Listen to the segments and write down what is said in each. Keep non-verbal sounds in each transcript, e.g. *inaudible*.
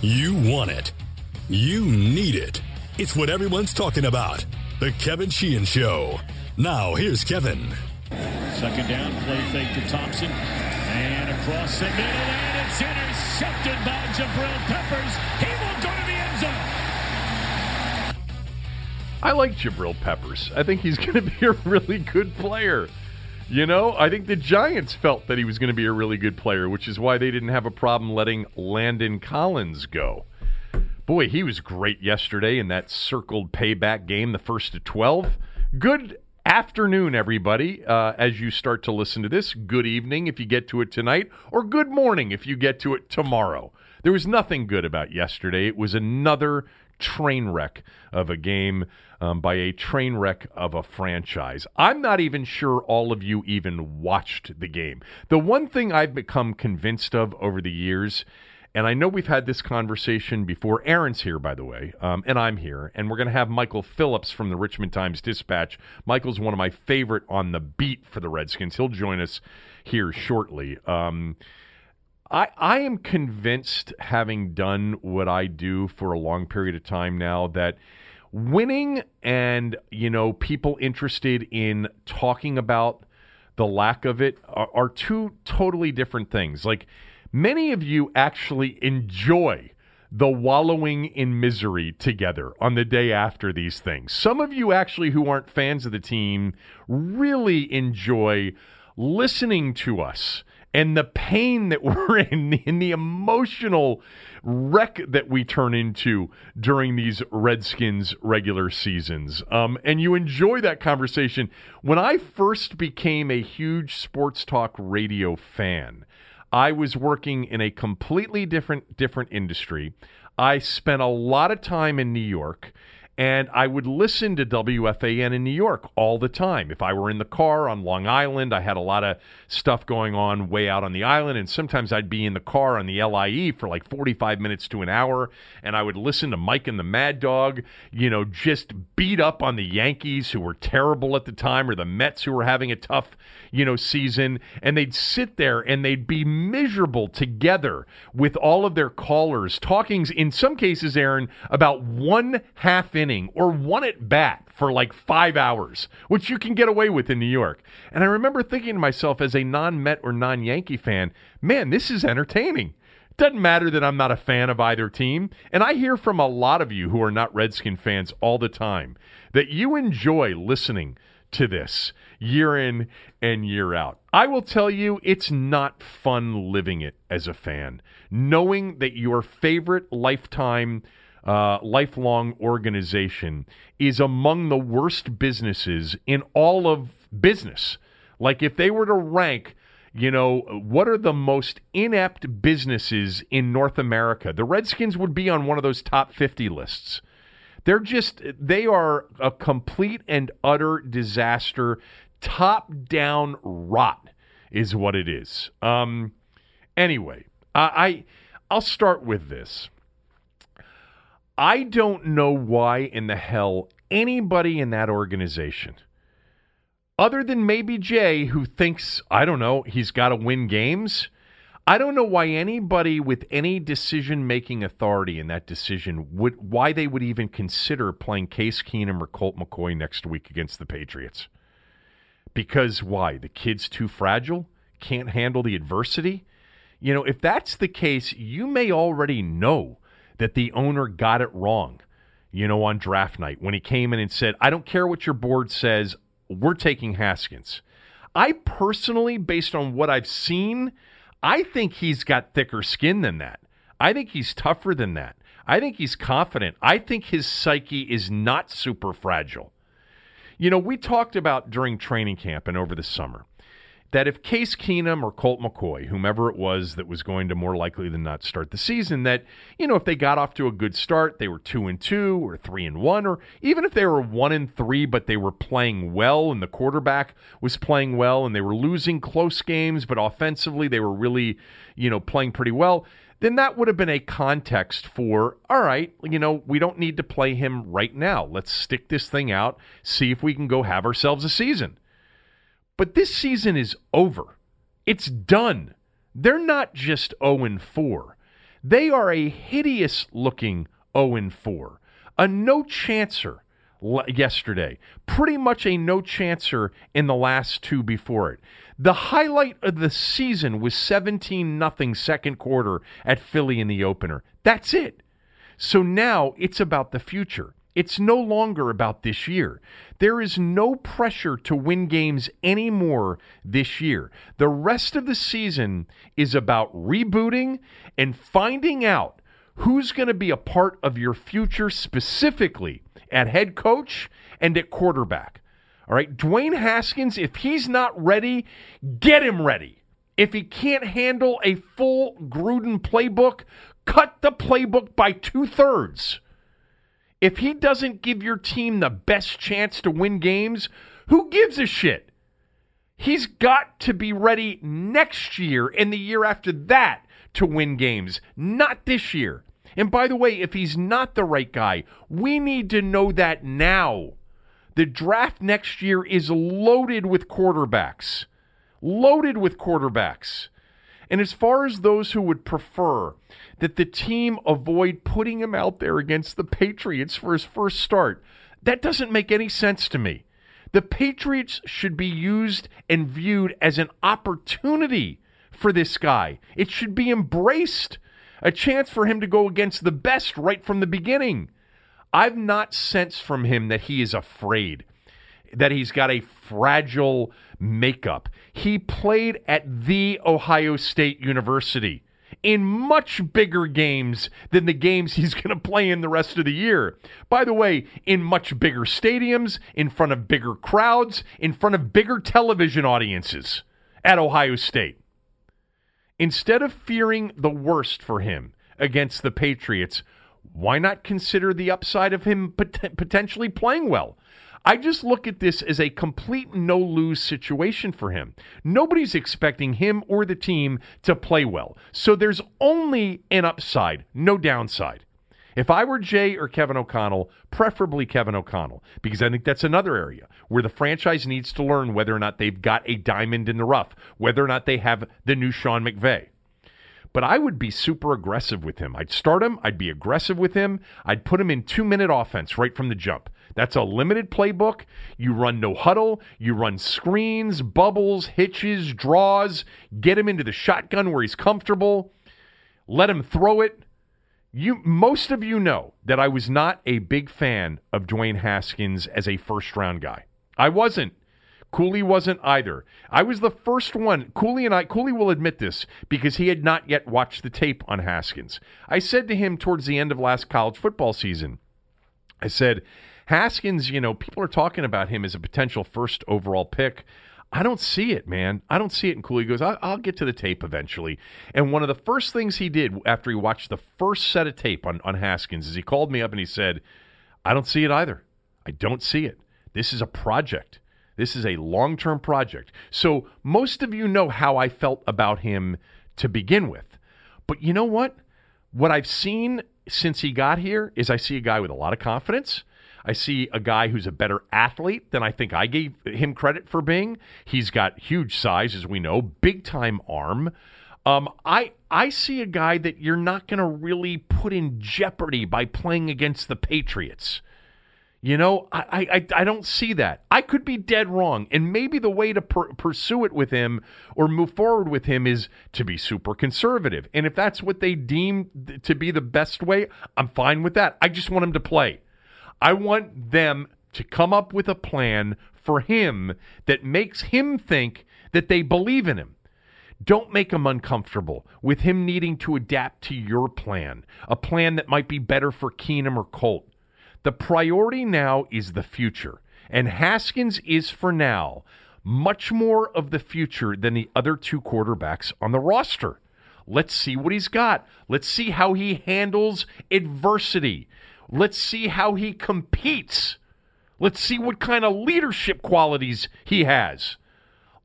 You want it. You need it. It's what everyone's talking about. The Kevin Sheehan Show. Now, here's Kevin. Second down, play fake to Thompson. And across the middle, and it's intercepted by Jabril Peppers. He will go to the end zone. I like Jabril Peppers. I think he's going to be a really good player. You know, I think the Giants felt that he was going to be a really good player, which is why they didn't have a problem letting Landon Collins go. Boy, he was great yesterday in that circled payback game, the first to 12. Good afternoon, everybody, uh, as you start to listen to this. Good evening if you get to it tonight, or good morning if you get to it tomorrow. There was nothing good about yesterday. It was another train wreck of a game um, by a train wreck of a franchise. I'm not even sure all of you even watched the game. The one thing I've become convinced of over the years, and I know we've had this conversation before. Aaron's here, by the way, um, and I'm here, and we're going to have Michael Phillips from the Richmond Times Dispatch. Michael's one of my favorite on the beat for the Redskins. He'll join us here shortly. Um, I, I am convinced, having done what I do for a long period of time now, that winning and you know people interested in talking about the lack of it are, are two totally different things. Like many of you actually enjoy the wallowing in misery together on the day after these things. Some of you actually who aren't fans of the team really enjoy listening to us and the pain that *laughs* we're in and the emotional wreck that we turn into during these Redskins regular seasons. Um, and you enjoy that conversation. When I first became a huge sports talk radio fan, I was working in a completely different different industry. I spent a lot of time in New York and I would listen to WFAN in New York all the time. If I were in the car on Long Island, I had a lot of stuff going on way out on the island, and sometimes I'd be in the car on the LIE for like 45 minutes to an hour, and I would listen to Mike and the Mad Dog, you know, just beat up on the Yankees who were terrible at the time, or the Mets who were having a tough, you know, season, and they'd sit there and they'd be miserable together with all of their callers, talking in some cases, Aaron, about one half inning inning or one at bat for like five hours, which you can get away with in New York. And I remember thinking to myself as a non Met or non Yankee fan, man, this is entertaining. Doesn't matter that I'm not a fan of either team. And I hear from a lot of you who are not Redskin fans all the time that you enjoy listening to this year in and year out. I will tell you, it's not fun living it as a fan, knowing that your favorite lifetime uh, lifelong organization is among the worst businesses in all of business. Like if they were to rank, you know, what are the most inept businesses in North America, the Redskins would be on one of those top 50 lists. They're just, they are a complete and utter disaster. Top down rot is what it is. Um, anyway, I, I I'll start with this. I don't know why in the hell anybody in that organization, other than maybe Jay, who thinks, I don't know, he's got to win games. I don't know why anybody with any decision making authority in that decision would why they would even consider playing Case Keenum or Colt McCoy next week against the Patriots. Because why? The kid's too fragile? Can't handle the adversity? You know, if that's the case, you may already know that the owner got it wrong, you know, on draft night when he came in and said, I don't care what your board says, we're taking Haskins. I personally, based on what I've seen, I think he's got thicker skin than that. I think he's tougher than that. I think he's confident. I think his psyche is not super fragile. You know, we talked about during training camp and over the summer that if Case Keenum or Colt McCoy, whomever it was that was going to more likely than not start the season, that you know if they got off to a good start, they were two and two or three and one, or even if they were one and three, but they were playing well and the quarterback was playing well and they were losing close games, but offensively they were really you know playing pretty well. Then that would have been a context for, all right, you know, we don't need to play him right now. Let's stick this thing out, see if we can go have ourselves a season. But this season is over. It's done. They're not just 0 4. They are a hideous looking 0 4, a no chancer yesterday. Pretty much a no chancer in the last two before it. The highlight of the season was 17 nothing second quarter at Philly in the opener. That's it. So now it's about the future. It's no longer about this year. There is no pressure to win games anymore this year. The rest of the season is about rebooting and finding out who's going to be a part of your future specifically at head coach and at quarterback. All right, Dwayne Haskins, if he's not ready, get him ready. If he can't handle a full Gruden playbook, cut the playbook by two thirds. If he doesn't give your team the best chance to win games, who gives a shit? He's got to be ready next year and the year after that to win games, not this year. And by the way, if he's not the right guy, we need to know that now. The draft next year is loaded with quarterbacks. Loaded with quarterbacks. And as far as those who would prefer that the team avoid putting him out there against the Patriots for his first start, that doesn't make any sense to me. The Patriots should be used and viewed as an opportunity for this guy. It should be embraced a chance for him to go against the best right from the beginning. I've not sensed from him that he is afraid, that he's got a fragile makeup. He played at the Ohio State University in much bigger games than the games *laughs* he's going to play in the rest of the year. By the way, in much bigger stadiums, in front of bigger crowds, in front of bigger television audiences at Ohio State. Instead of fearing the worst for him against the Patriots, why not consider the upside of him pot- potentially playing well? I just look at this as a complete no lose situation for him. Nobody's expecting him or the team to play well. So there's only an upside, no downside. If I were Jay or Kevin O'Connell, preferably Kevin O'Connell, because I think that's another area where the franchise needs to learn whether or not they've got a diamond in the rough, whether or not they have the new Sean McVay. But I would be super aggressive with him. I'd start him, I'd be aggressive with him, I'd put him in two minute offense right from the jump. That's a limited playbook. You run no huddle, you run screens, bubbles, hitches, draws, get him into the shotgun where he's comfortable, let him throw it you most of you know that I was not a big fan of Dwayne Haskins as a first round guy. I wasn't. Cooley wasn't either. I was the first one. Cooley and I, Cooley will admit this because he had not yet watched the tape on Haskins. I said to him towards the end of last college football season, I said, Haskins, you know, people are talking about him as a potential first overall pick. I don't see it, man. I don't see it. And Cooley goes, I'll, I'll, get to the tape eventually. And one of the first things he did after he watched the first set of tape on, on Haskins is he called me up and he said, I don't see it either. I don't see it. This is a project. This is a long term project. So most of you know how I felt about him to begin with. But you know what? What I've seen since he got here is I see a guy with a lot of confidence. I see a guy who's a better athlete than I think I gave him credit for being. He's got huge size, as we know, big time arm. Um, I I see a guy that you're not going to really put in jeopardy by playing against the Patriots. You know, I, I, I don't see that. I could be dead wrong. And maybe the way to per- pursue it with him or move forward with him is to be super conservative. And if that's what they deem to be the best way, I'm fine with that. I just want him to play. I want them to come up with a plan for him that makes him think that they believe in him. Don't make him uncomfortable with him needing to adapt to your plan, a plan that might be better for Keenum or Colt. The priority now is the future, and Haskins is for now much more of the future than the other two quarterbacks on the roster. Let's see what he's got. Let's see how he handles adversity. Let's see how he competes. Let's see what kind of leadership qualities he has.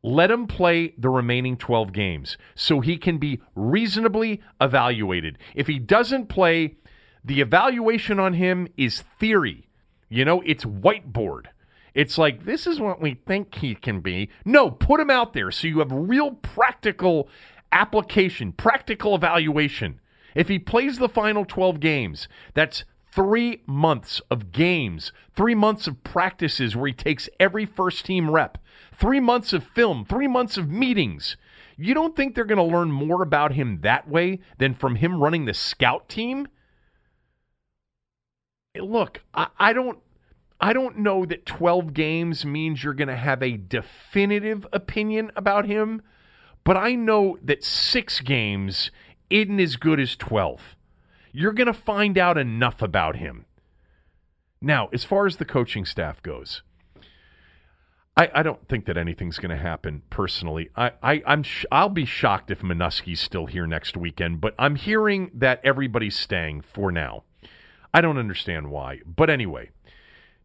Let him play the remaining 12 games so he can be reasonably evaluated. If he doesn't play, the evaluation on him is theory. You know, it's whiteboard. It's like, this is what we think he can be. No, put him out there so you have real practical application, practical evaluation. If he plays the final 12 games, that's three months of games, three months of practices where he takes every first team rep, three months of film, three months of meetings. You don't think they're going to learn more about him that way than from him running the scout team? Look, I, I don't. I don't know that 12 games means you're going to have a definitive opinion about him, but I know that six games isn't as good as 12 you're going to find out enough about him. Now, as far as the coaching staff goes, I, I don't think that anything's going to happen personally. I, I, I'm sh- I'll be shocked if Manusky's still here next weekend, but I'm hearing that everybody's staying for now. I don't understand why. But anyway,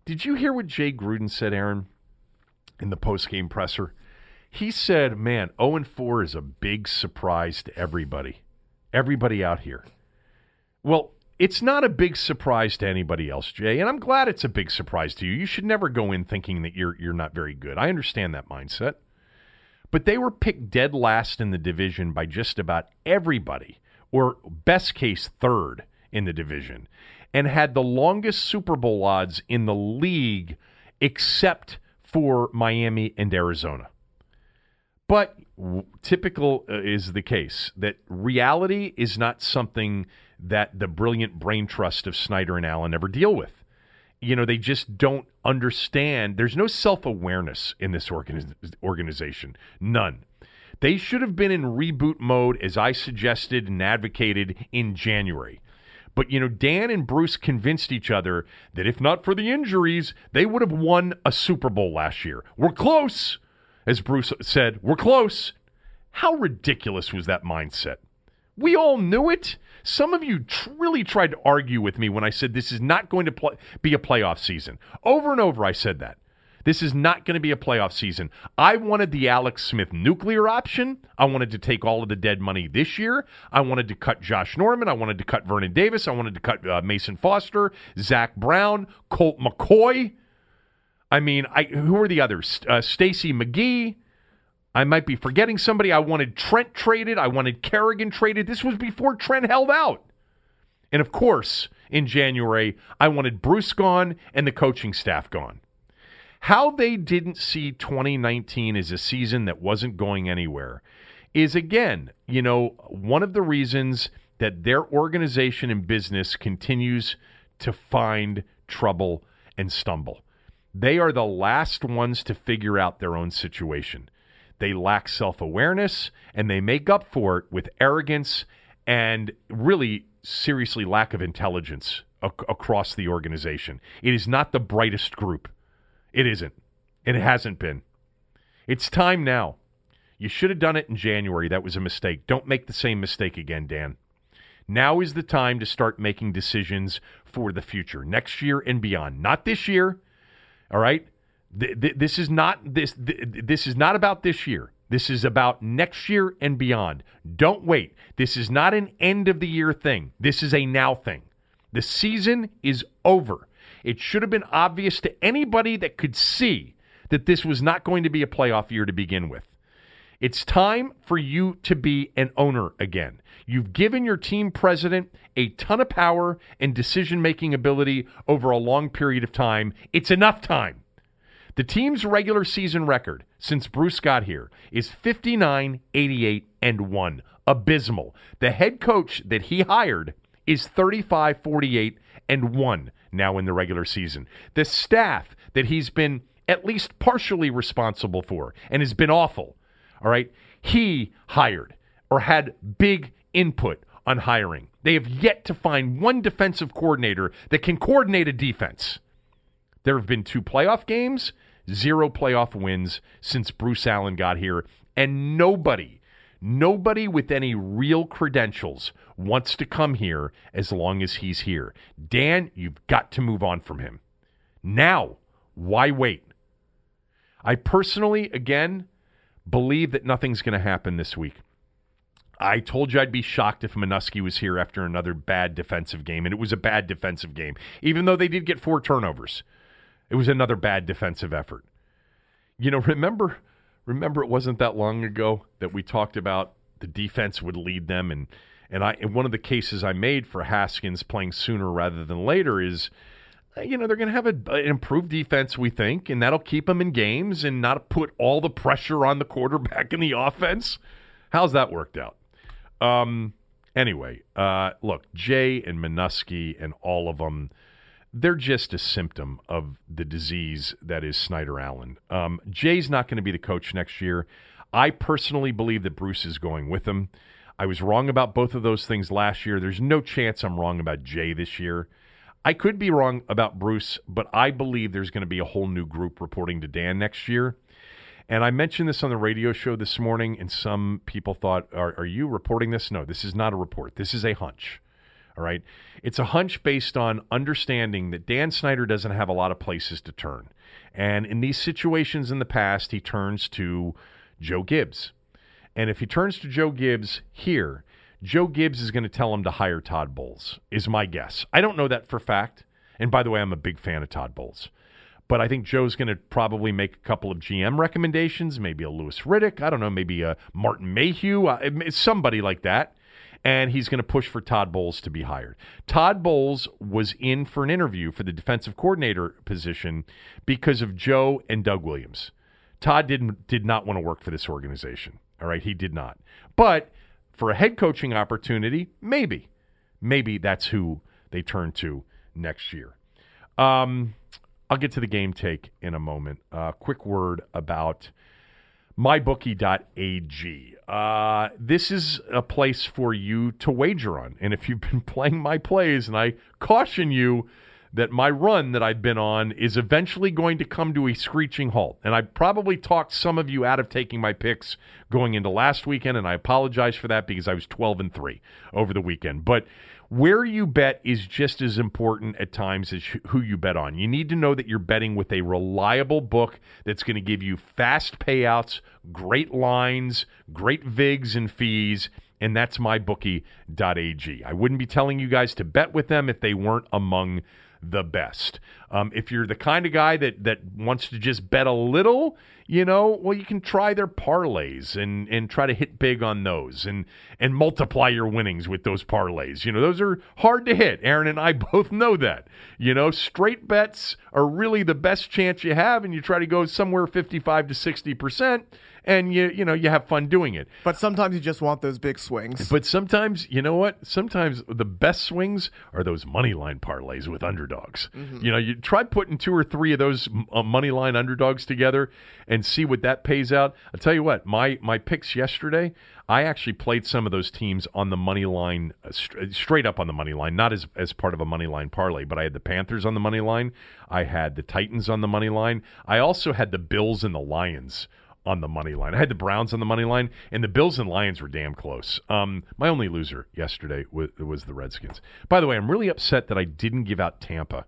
did you hear what Jay Gruden said, Aaron, in the post-game presser? He said, man, 0 4 is a big surprise to everybody. Everybody out here. Well, it's not a big surprise to anybody else, Jay, and I'm glad it's a big surprise to you. You should never go in thinking that you're you're not very good. I understand that mindset. But they were picked dead last in the division by just about everybody, or best case third in the division, and had the longest Super Bowl odds in the league except for Miami and Arizona. But typical uh, is the case that reality is not something that the brilliant brain trust of Snyder and Allen ever deal with. You know, they just don't understand. There's no self awareness in this organiz- organization. None. They should have been in reboot mode, as I suggested and advocated in January. But, you know, Dan and Bruce convinced each other that if not for the injuries, they would have won a Super Bowl last year. We're close, as Bruce said. We're close. How ridiculous was that mindset? We all knew it. Some of you tr- really tried to argue with me when I said this is not going to be a playoff season. Over and over, I said that. This is not going to be a playoff season. I wanted the Alex Smith nuclear option. I wanted to take all of the dead money this year. I wanted to cut Josh Norman. I wanted to cut Vernon Davis. I wanted to cut uh, Mason Foster, Zach Brown, Colt McCoy. I mean, I, who are the others? Uh, Stacy McGee. I might be forgetting somebody. I wanted Trent traded. I wanted Kerrigan traded. This was before Trent held out. And of course, in January, I wanted Bruce gone and the coaching staff gone. How they didn't see 2019 as a season that wasn't going anywhere is, again, you know, one of the reasons that their organization and business continues to find trouble and stumble. They are the last ones to figure out their own situation. They lack self awareness and they make up for it with arrogance and really seriously lack of intelligence ac- across the organization. It is not the brightest group. It isn't. It hasn't been. It's time now. You should have done it in January. That was a mistake. Don't make the same mistake again, Dan. Now is the time to start making decisions for the future, next year and beyond. Not this year. All right? this is not this this is not about this year. This is about next year and beyond. Don't wait. This is not an end of the year thing. This is a now thing. The season is over. It should have been obvious to anybody that could see that this was not going to be a playoff year to begin with. It's time for you to be an owner again. You've given your team president a ton of power and decision making ability over a long period of time. It's enough time. The team's regular season record since Bruce got here is 59, 88, and 1. Abysmal. The head coach that he hired is 35, 48, and 1 now in the regular season. The staff that he's been at least partially responsible for and has been awful, all right, he hired or had big input on hiring. They have yet to find one defensive coordinator that can coordinate a defense. There have been two playoff games zero playoff wins since Bruce Allen got here, and nobody, nobody with any real credentials wants to come here as long as he's here. Dan, you've got to move on from him. Now, why wait? I personally, again, believe that nothing's going to happen this week. I told you I'd be shocked if Manusky was here after another bad defensive game, and it was a bad defensive game, even though they did get four turnovers. It was another bad defensive effort. You know, remember remember it wasn't that long ago that we talked about the defense would lead them and And I and one of the cases I made for Haskins playing sooner rather than later is uh, you know, they're going to have a, an improved defense, we think, and that'll keep them in games and not put all the pressure on the quarterback in the offense. How's that worked out? Um, anyway, uh, look, Jay and Manusky and all of them, they're just a symptom of the disease that is Snyder Allen. Um, Jay's not going to be the coach next year. I personally believe that Bruce is going with him. I was wrong about both of those things last year. There's no chance I'm wrong about Jay this year. I could be wrong about Bruce, but I believe there's going to be a whole new group reporting to Dan next year. And I mentioned this on the radio show this morning, and some people thought, are, are, you reporting this? No, this is not a report. This is a hunch. All right. It's a hunch based on understanding that Dan Snyder doesn't have a lot of places to turn. And in these situations in the past, he turns to Joe Gibbs. And if he turns to Joe Gibbs here, Joe Gibbs is going to tell him to hire Todd Bowles, is my guess. I don't know that for fact. And by the way, I'm a big fan of Todd Bowles. But I think Joe's going to probably make a couple of GM recommendations, maybe a Louis Riddick, I don't know, maybe a Martin Mayhew, uh, somebody like that. And he's going to push for Todd Bowles to be hired. Todd Bowles was in for an interview for the defensive coordinator position because of Joe and Doug Williams. Todd didn't did not want to work for this organization. All right, he did not. But for a head coaching opportunity, maybe, maybe that's who they turn to next year. Um, I'll get to the game take in a moment. Uh, quick word about mybookie.ag. Uh, this is a place for you to wager on. And if you've been *laughs* playing my plays, and I caution you that my run that I've been on is eventually going to come to a screeching halt. And I probably talked some of you out of taking my picks going into last weekend, and I apologize for that because I was 12 and 3 over the weekend. But where you bet is just as important at times as who you bet on. You need to know that you're betting with a reliable book that's going to give you fast payouts, great lines, great VIGs and fees, and that's mybookie.ag. I wouldn't be telling you guys to bet with them if they weren't among the best. Um, if you're the kind of guy that that wants to just bet a little, you know, well, you can try their parlays and and try to hit big on those and and multiply your winnings with those parlays. You know, those are hard to hit. Aaron and I *laughs* both know that. You know, straight bets are really the best chance you have, and you try to go somewhere 55 to 60 percent and you you know you have fun doing it. But sometimes you just want those big swings. But sometimes you know what? Sometimes the best swings are those money line parlays with underdogs. Mm-hmm. You know, you try putting two or three of those uh, money line underdogs together and see what that pays out. I'll tell you what, my my picks yesterday. I actually played some of those teams on the money line, uh, st- straight up on the money line, not as as part of a money line parlay, but I had the Panthers on the money line. I had the Titans on the money line. I also had the Bills and the Lions on the money line. I had the Browns on the money line, and the Bills and Lions were damn close. Um, my only loser yesterday was, was the Redskins. By the way, I'm really upset that I didn't give out Tampa.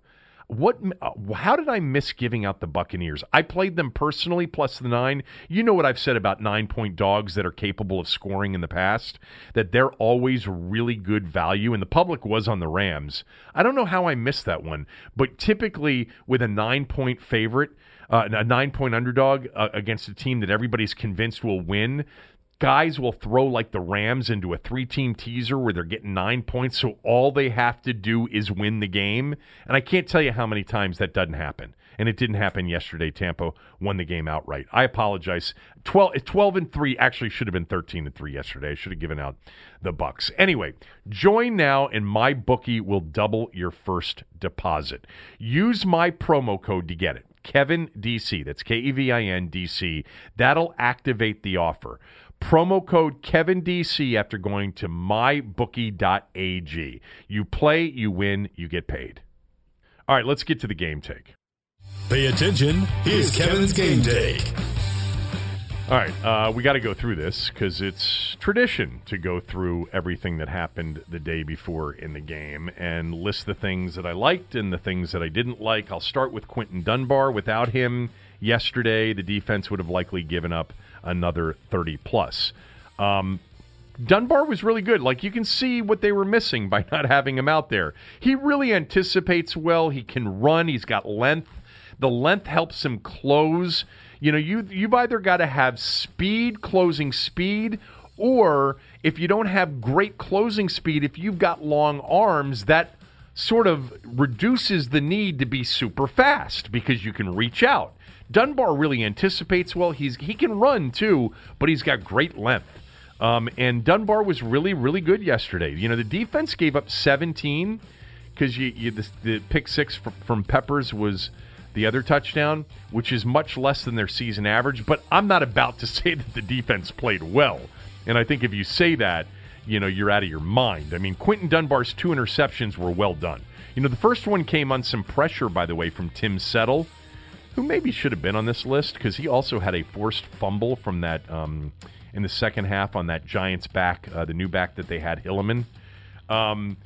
What? Uh, how did I miss giving out the Buccaneers? I played them personally plus the nine. You know what I've said about nine point dogs that are capable of scoring in the past. That they're always really good value, and the public was on the Rams. I don't know how I missed that one, but typically with a nine point favorite, uh, a nine point underdog uh, against a team that everybody's convinced will win, guys will throw like the Rams into a three team teaser where they're getting nine points, so all they have to do is win the game. And I can't tell you how many times that doesn't happen. And it didn't happen yesterday. Tampa won the game outright. I apologize. 12, 12 and 3 actually should have been 13 and 3 yesterday. I should have given out the Bucks. Anyway, join now and my bookie will double your first deposit. Use my promo code to get it. Kevin DC. That's K E V I N D C. That'll activate the offer. Promo code Kevin DC after going to mybookie.ag. You play, you win, you get paid. All right, let's get to the game take. Pay attention. Here's Kevin's game take. All right, uh, we got to go through this because it's tradition to go through everything that happened the day before in the game and list the things that I liked and the things that I didn't like. I'll start with Quinton Dunbar. Without him yesterday, the defense would have likely given up another 30 plus. Um, Dunbar was really good. Like you can see what they were missing by *laughs* not having him out there. He really anticipates well. He can run. He's got length. The length helps him close you know, you you've either got to have speed, closing speed, or if you don't have great closing speed, if you've got long arms, that sort of reduces the need to be super fast because you can reach out. Dunbar really anticipates well. He's he can run too, but he's got great length. Um, and Dunbar was really really good yesterday. You know the defense gave up 17 because you, you the, the, pick six from Peppers was the other touchdown, which is much less than their season average. But I'm not about to *laughs* say that the defense played well. And I think if you say that, you know, you're out of your mind. I mean, Quinton Dunbar's two interceptions were well done. You know, the first one came on some pressure, by the way, from Tim Settle, who maybe should have been on this list because he also had a forced fumble from that um, in the second half on that Giants back, uh, the new back that they had, Hilliman. Um,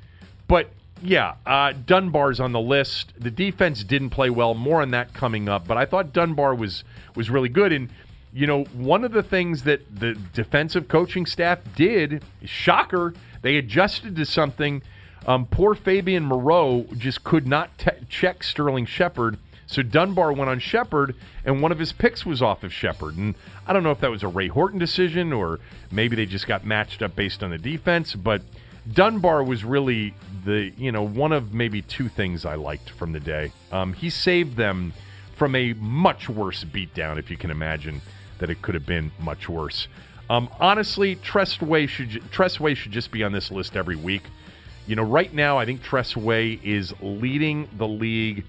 but yeah, uh, Dunbar's on the list. The defense didn't play well. More on that coming up. But I thought Dunbar was was really good. And you know, one of the things that the defensive coaching staff did, shocker, they adjusted to something. Um, poor Fabian Moreau just could not te- check Sterling Shepard. So Dunbar went on Shepard, and one of his picks was off of Shepard. And I don't know if that was a Ray Horton decision or maybe they just got matched up based on the defense. But Dunbar was really the you know one of maybe two things I liked from the day. Um, he saved them from a much worse beatdown, if you can imagine that it could have been much worse. Um, honestly, Tress Way should Tress Way should just be on this list every week. You know, right now I think Tress Way is leading the league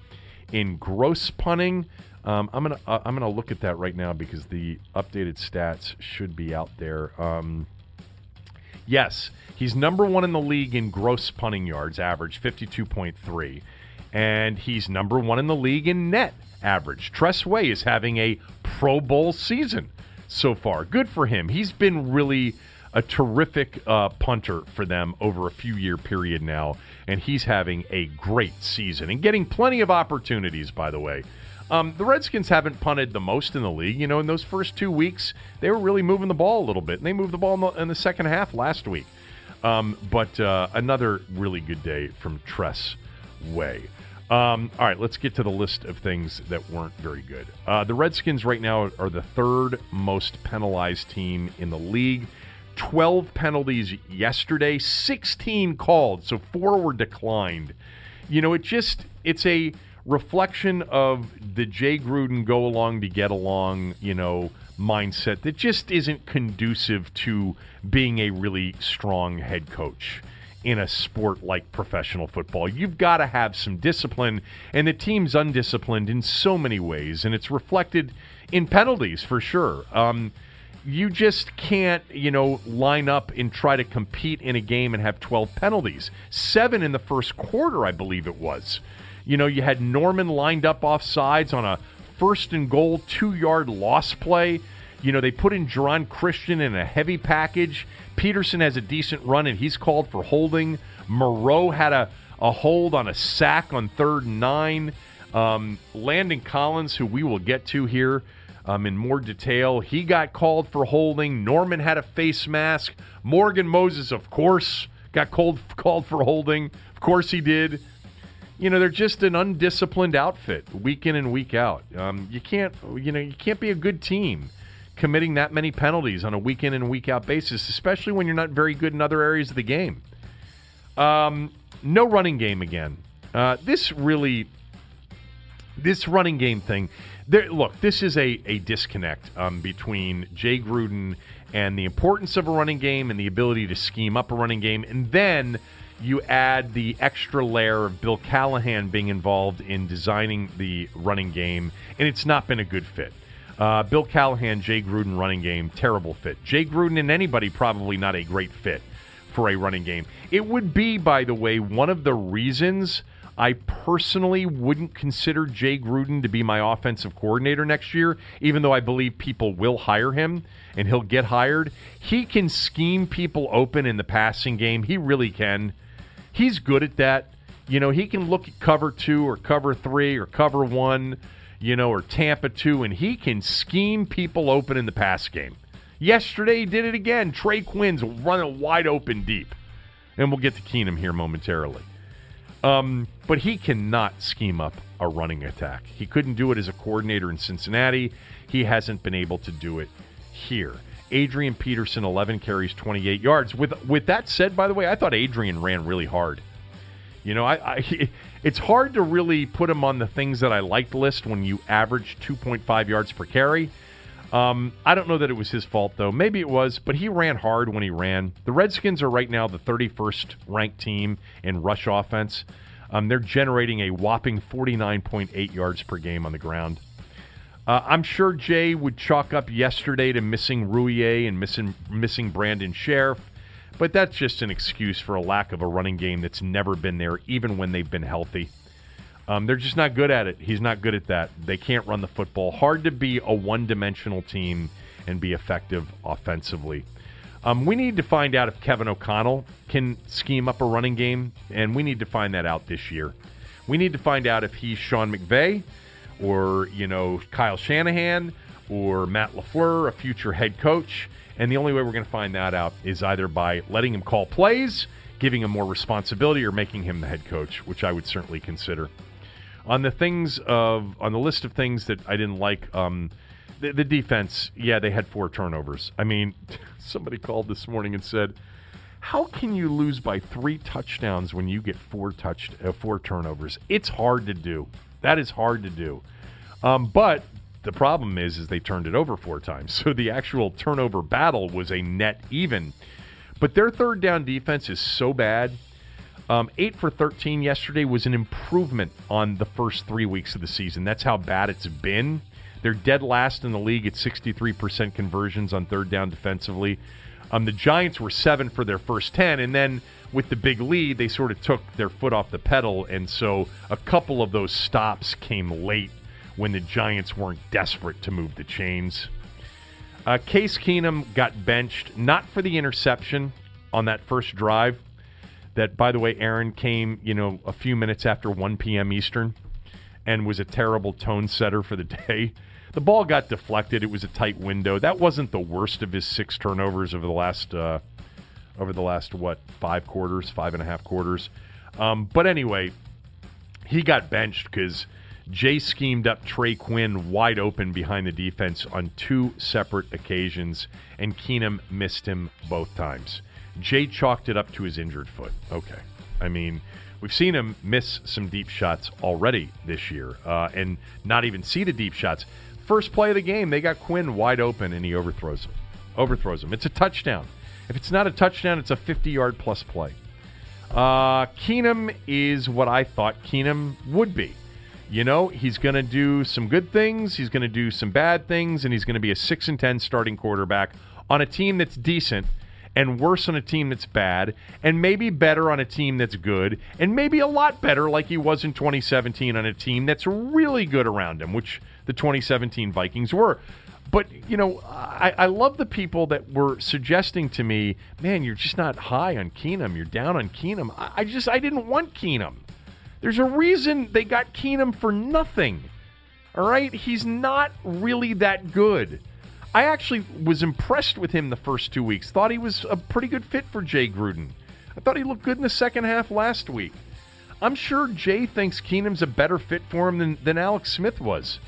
in gross punting. Um, I'm gonna uh, I'm gonna look at that right now because the updated stats should be out there. Um, yes, he's number one in the league in gross punting yards, average 52.3, and he's number one in the league in net average. Tress Way is having a Pro Bowl season so far. Good for him. He's been really a terrific uh, punter for them over a few year period now, and he's having a great season and getting plenty of opportunities, by the way. Um, the Redskins haven't punted the most in the league. You know, in those first two weeks, they were really moving the ball a little bit, and they moved the ball in the, in the second half last week. Um, but uh, another really good day from Tress Way. Um, all right, let's get to the list of things that weren't very good. Uh, the Redskins right now are the third most penalized team in the league. 12 penalties yesterday, 16 called, so four were declined. You know, it just it's a reflection of the Jay Gruden go along to get along, you know, mindset that just isn't conducive to being a really strong head coach in a sport like professional football. You've got to have some discipline, and the team's undisciplined in so many ways, and it's reflected in penalties for sure. Um, you just can't, you know, line up and try to compete in a game and have 12 penalties. Seven in the first quarter, I believe it was. You know, you had Norman lined up off sides on a first and goal two yard loss play. You know, they put in Geron Christian in a heavy package. Peterson has a decent run, and he's called for holding. Moreau had a, a hold on a sack on third and nine. Um, Landon Collins, who we will get to here um, in more detail, he got called for holding. Norman had a face mask. Morgan Moses, of course, got called, *laughs* called for holding. Of course he did. You know, they're just an undisciplined outfit, week in and week out. Um, you can't, you know, you can't be a good team committing that many penalties on a week in and week out basis, especially when you're not very good in other areas of the game. Um, no running game again. Uh, this really, this running game thing. There, look, this is a, a disconnect um, between Jay Gruden and the importance of a running game and the ability to scheme up a running game, and then you add the extra layer of Bill Callahan being involved in designing the running game, and it's not been a good fit. Uh, Bill Callahan, Jay Gruden running game, terrible fit. Jay Gruden and anybody probably not a great fit for a running game. It would be, by the way, one of the reasons I personally wouldn't consider Jay Gruden to be my offensive coordinator next year, even though I believe people will hire him and he'll get hired. He can scheme people open in the passing game. He really can. He's good at that. You know, he can look at cover two or cover three or cover one you know, or Tampa 2, and he can scheme people open in the pass game. Yesterday, he did it again. Trey Quinn's running wide open deep. And we'll get to Keenum here momentarily. Um, but he cannot scheme up a running attack. He couldn't do it as a coordinator in Cincinnati. He hasn't been able to do it here. Adrian Peterson, 11 carries, 28 yards. With with that said, by the way, I thought Adrian ran really hard. You know, I, I *laughs* it's hard to really put him on the things that I liked list when you average 2.5 yards per carry. Um, I don't know that it was his fault, though. Maybe it was, but he ran hard when he ran. The Redskins are right now the 31st ranked team in rush offense. Um, they're generating a whopping 49.8 yards per game on the ground. Uh, I'm sure Jay would chalk up yesterday to missing Roullier and missing missing Brandon Scherff, but that's just an excuse for a lack of a running game that's never been there, even when they've been healthy. Um, they're just not good at it. He's not good at that. They can't run the football. Hard to be a one dimensional team and be effective offensively. Um, we need to find out if Kevin O'Connell can scheme up a running game, and we need to find that out this year. We need to find out if he's Sean McVay or, you know, Kyle Shanahan or Matt LaFleur, a future head coach. And the only way we're going to find that out is either by letting him call plays, giving him more responsibility, or making him the head coach, which I would certainly consider. On the things of on the list of things that I didn't like, um, the, the defense, yeah, they had four turnovers. I mean, *laughs* somebody called this morning and said, "How can you lose by three touchdowns when you get four touched uh, four turnovers? It's hard to do. That is hard to do. Um, but the problem is, is they turned it over four times. *laughs* So the actual turnover battle was a net even. But their third down defense is so bad. Um, eight for 13 yesterday was an improvement on the first three weeks of the season. That's how bad it's been. They're dead last in the league at 63% conversions on third down defensively. Um, the Giants were seven for their first 10, and then with the big lead, they sort of took their foot off the pedal, and so a couple of those stops came late when the Giants weren't desperate to move the chains. Uh, Case Keenum got benched, not for the interception on that first drive. That, by the way, Aaron came, you know, a few minutes after 1 p.m. Eastern and was a terrible tone setter for the *laughs* day. The ball got deflected. It was a tight window. That wasn't the worst of his six turnovers over the last uh, over the last what five quarters, five and a half quarters. Um, but anyway, he got benched because Jay schemed up Trey Quinn wide open behind the defense on two separate occasions, and Keenum missed him both times. Jay chalked it up to his injured foot. Okay, I mean. We've seen him miss some deep shots already this year uh, and not even see the deep shots. First play of the game, they got Quinn wide open and he overthrows him. Overthrows him. It's a touchdown. If it's not a touchdown, it's a 50 yard plus play. Uh, Keenum is what I thought Keenum would be. You know, he's going to do some good things, he's going to do some bad things, and he's going to be a 6 and 10 starting quarterback on a team that's decent and worse on a team that's bad, and maybe better on a team that's good, and maybe a lot better like he was in 2017 on a team that's really good around him, which the 2017 Vikings were. But, you know, I, I love the people that were suggesting to me, man, you're just not high on Keenum. You're down on Keenum. I, I just, I didn't want Keenum. There's a reason they got Keenum for nothing. All right? He's not really that good. I actually was impressed with him the first two weeks. Thought he was a pretty good fit for Jay Gruden. I thought he looked good in the second half last week. I'm sure Jay thinks Keenum's a better fit for him than, than Alex Smith was.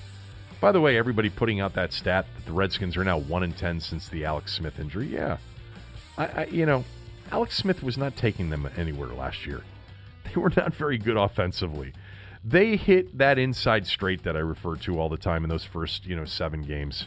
By the way, everybody putting out that stat that the Redskins are now one in ten since the Alex Smith injury. Yeah, I, I you know, Alex Smith was not taking them anywhere last year. *laughs* They were not very good offensively. They hit that inside straight that I refer to all the time in those first you know seven games.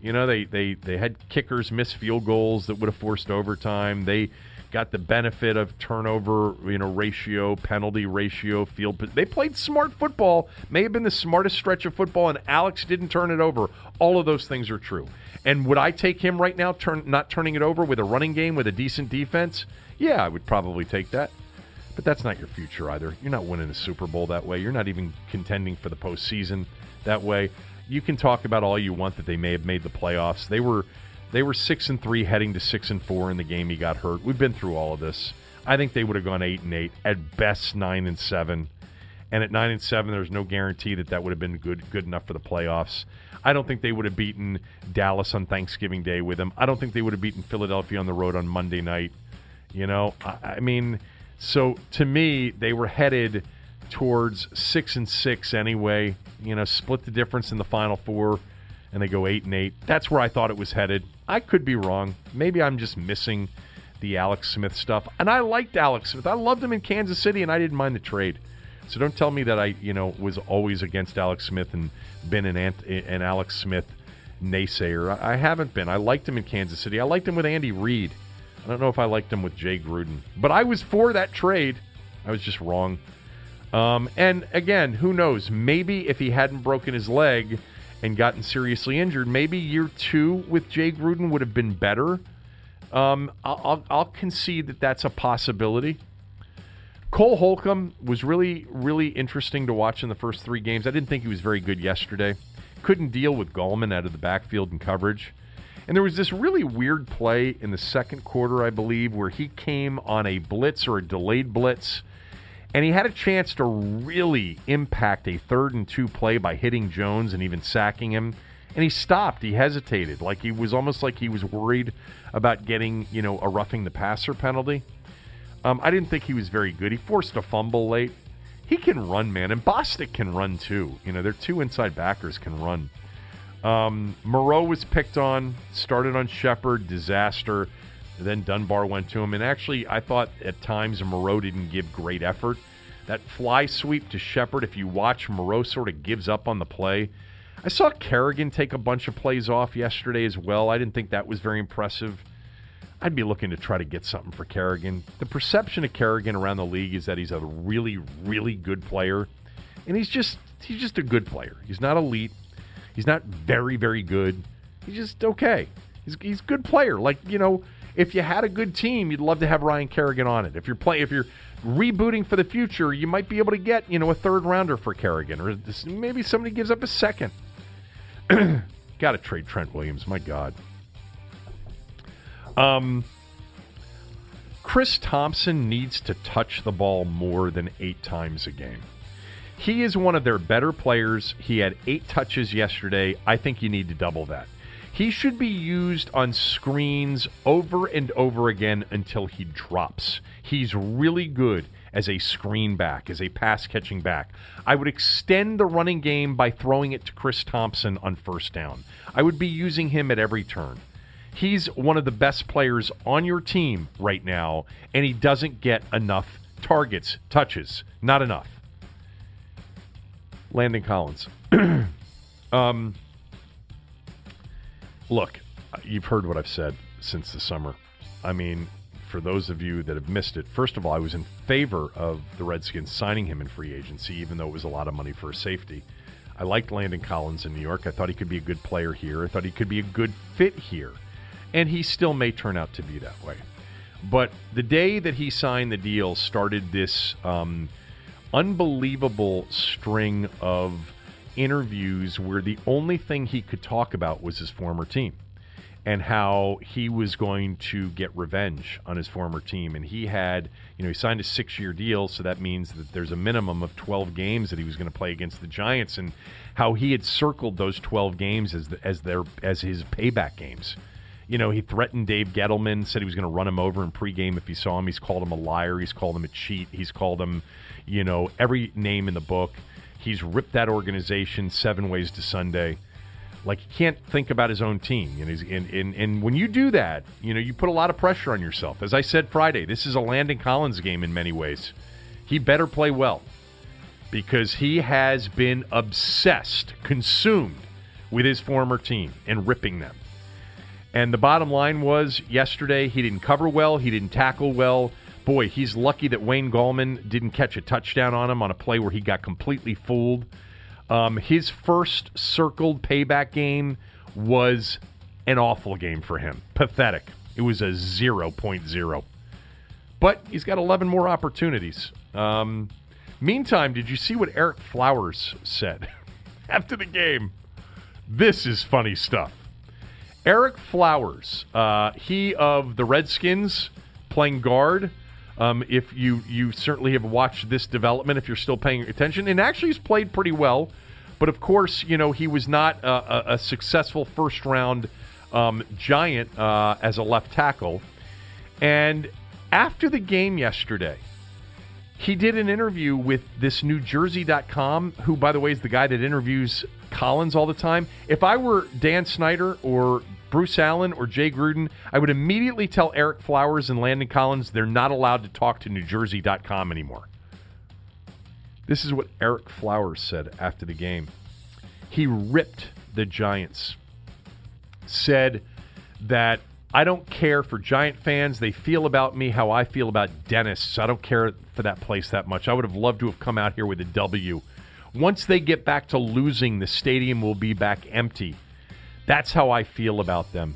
You know, they, they, they had kickers miss field goals that would have forced overtime. They got the benefit of turnover, you know, ratio, penalty ratio, field. They played smart football. May have been the smartest stretch of football, and Alex didn't turn it over. All of those things are true. And would I take him right now, turn not turning it over with a running game with a decent defense? Yeah, I would probably take that. But that's not your future either. You're not winning a Super Bowl that way. You're not even contending for the postseason that way you can talk about all you want that they may have made the playoffs. They were they were six and three, heading to six and four in the game he got hurt. We've been through all of this. I think they would have gone eight and eight at best, nine and seven. And at nine and seven, there's no guarantee that that would have been good good enough for the playoffs. I don't think they would have beaten Dallas on Thanksgiving Day with them. I don't think they would have beaten Philadelphia on the road on Monday night. You know, I, I mean, so to me, they were headed towards six and six anyway. You know, split the difference in the final four, and they go eight and eight. That's where I thought it was headed. I could be wrong. Maybe I'm just missing the Alex Smith stuff. And I liked Alex Smith. I loved him in Kansas City, and I didn't mind the trade. So don't tell me that I, you know, was always against Alex Smith and been an, Ant- an Alex Smith naysayer. I haven't been. I liked him in Kansas City. I liked him with Andy Reid. I don't know if I liked him with Jay Gruden, but I was for that trade. I was just wrong. Um, and again, who knows? Maybe if he hadn't broken his leg and gotten seriously injured, maybe year two with Jay Gruden would have been better. Um, I'll, I'll, I'll concede that that's a possibility. Cole Holcomb was really, really interesting to watch in the first three games. I didn't think he was very good yesterday. Couldn't deal with Gallman out of the backfield and coverage. And there was this really weird play in the second quarter, I believe, where he came on a blitz or a delayed blitz, and he had a chance to really impact a third and two play by hitting Jones and even sacking him. And he stopped. He hesitated, like he was almost like he was worried about getting, you know, a roughing the passer penalty. Um, I didn't think he was very good. He forced a fumble late. He can run, man, and Bostic can run too. You know, their two inside backers can run. Um, Moreau was picked on, started on Shepard, disaster. Then Dunbar went to him, and actually, I thought at times Moreau didn't give great effort. That fly sweep to Shepard, if you watch, Moreau sort of gives up on the play. I saw Kerrigan take a bunch of plays off yesterday as well. I didn't think that was very impressive. I'd be looking to try to get something for Kerrigan. The perception of Kerrigan around the league is that he's a really, really good player, and he's just he's just a good player. He's not elite. He's not very, very good. He's just okay. He's he's a good player. Like you know, if you had a good team, you'd love to have Ryan Kerrigan on it. If you're play, if you're rebooting for the future, you might be able to get you know a third rounder for Kerrigan, or maybe somebody gives up a second. *clears throat* Got to trade Trent Williams. My God. Um, Chris Thompson needs to touch the ball more than eight times a game. He is one of their better players. He had eight touches yesterday. I think you need to double that. He should be used on screens over and over again until he drops. He's really good as a screen back, as a pass catching back. I would extend the running game by throwing it to Chris Thompson on first down. I would be using him at every turn. He's one of the best players on your team right now, and he doesn't get enough targets, touches. Not enough. Landon Collins. *clears throat* um, look, you've heard what I've said since the summer. I mean, for those of you that have missed it, first of all, I was in favor of the Redskins signing him in free agency, even though it was a lot of money for a safety. I liked Landon Collins in New York. I thought he could be a good player here. I thought he could be a good fit here. And he still may turn out to be that way. But the day that he signed the deal started this um, unbelievable string of interviews where the only thing he could talk about was his former team and how he was going to get revenge on his former team. And he had, you know, he signed a six year deal, so that means that there's a minimum of 12 games that he was going to play against the Giants, and how he had circled those 12 games as, the, as, their, as his payback games. You know, he threatened Dave Gettleman, said he was going to run him over in pregame if he saw him. He's called him a liar. He's called him a cheat. He's called him, you know, every name in the book. He's ripped that organization seven ways to Sunday. Like he can't think about his own team. And, and, and, and when you do that, you know, you put a lot of pressure on yourself. As I said Friday, this is a Landon Collins game in many ways. He better play well because he has been obsessed, consumed with his former team and ripping them. And the bottom line was yesterday he didn't cover well, he didn't tackle well. Boy, he's lucky that Wayne Gallman didn't catch a touchdown on him on a play where he got completely fooled. Um, his first circled payback game was an awful game for him. Pathetic. It was a 0.0. But he's got 11 more opportunities. Um, meantime, did you see what Ereck Flowers said *laughs* after the game? This is funny stuff. Ereck Flowers, uh, he of the Redskins, playing guard. Um, if you you certainly have watched this development, if you're still paying attention, and actually he's played pretty well. But of course, you know he was not a, a, a successful first round um, giant uh, as a left tackle. And after the game yesterday, he did an interview with this New Jersey.com, who, by the way, is the guy that interviews Collins all the time. If I were Dan Snyder or Bruce Allen or Jay Gruden, I would immediately tell Ereck Flowers and Landon Collins they're not allowed to talk to NewJersey.com anymore. This is what Ereck Flowers said after the game. He ripped the Giants, said that I don't care for Giant fans. They feel about me how I feel about dentists. I don't care for that place that much. I would have loved to have come out here with a W. Once they get back to losing, the stadium will be back empty. That's how I feel about them.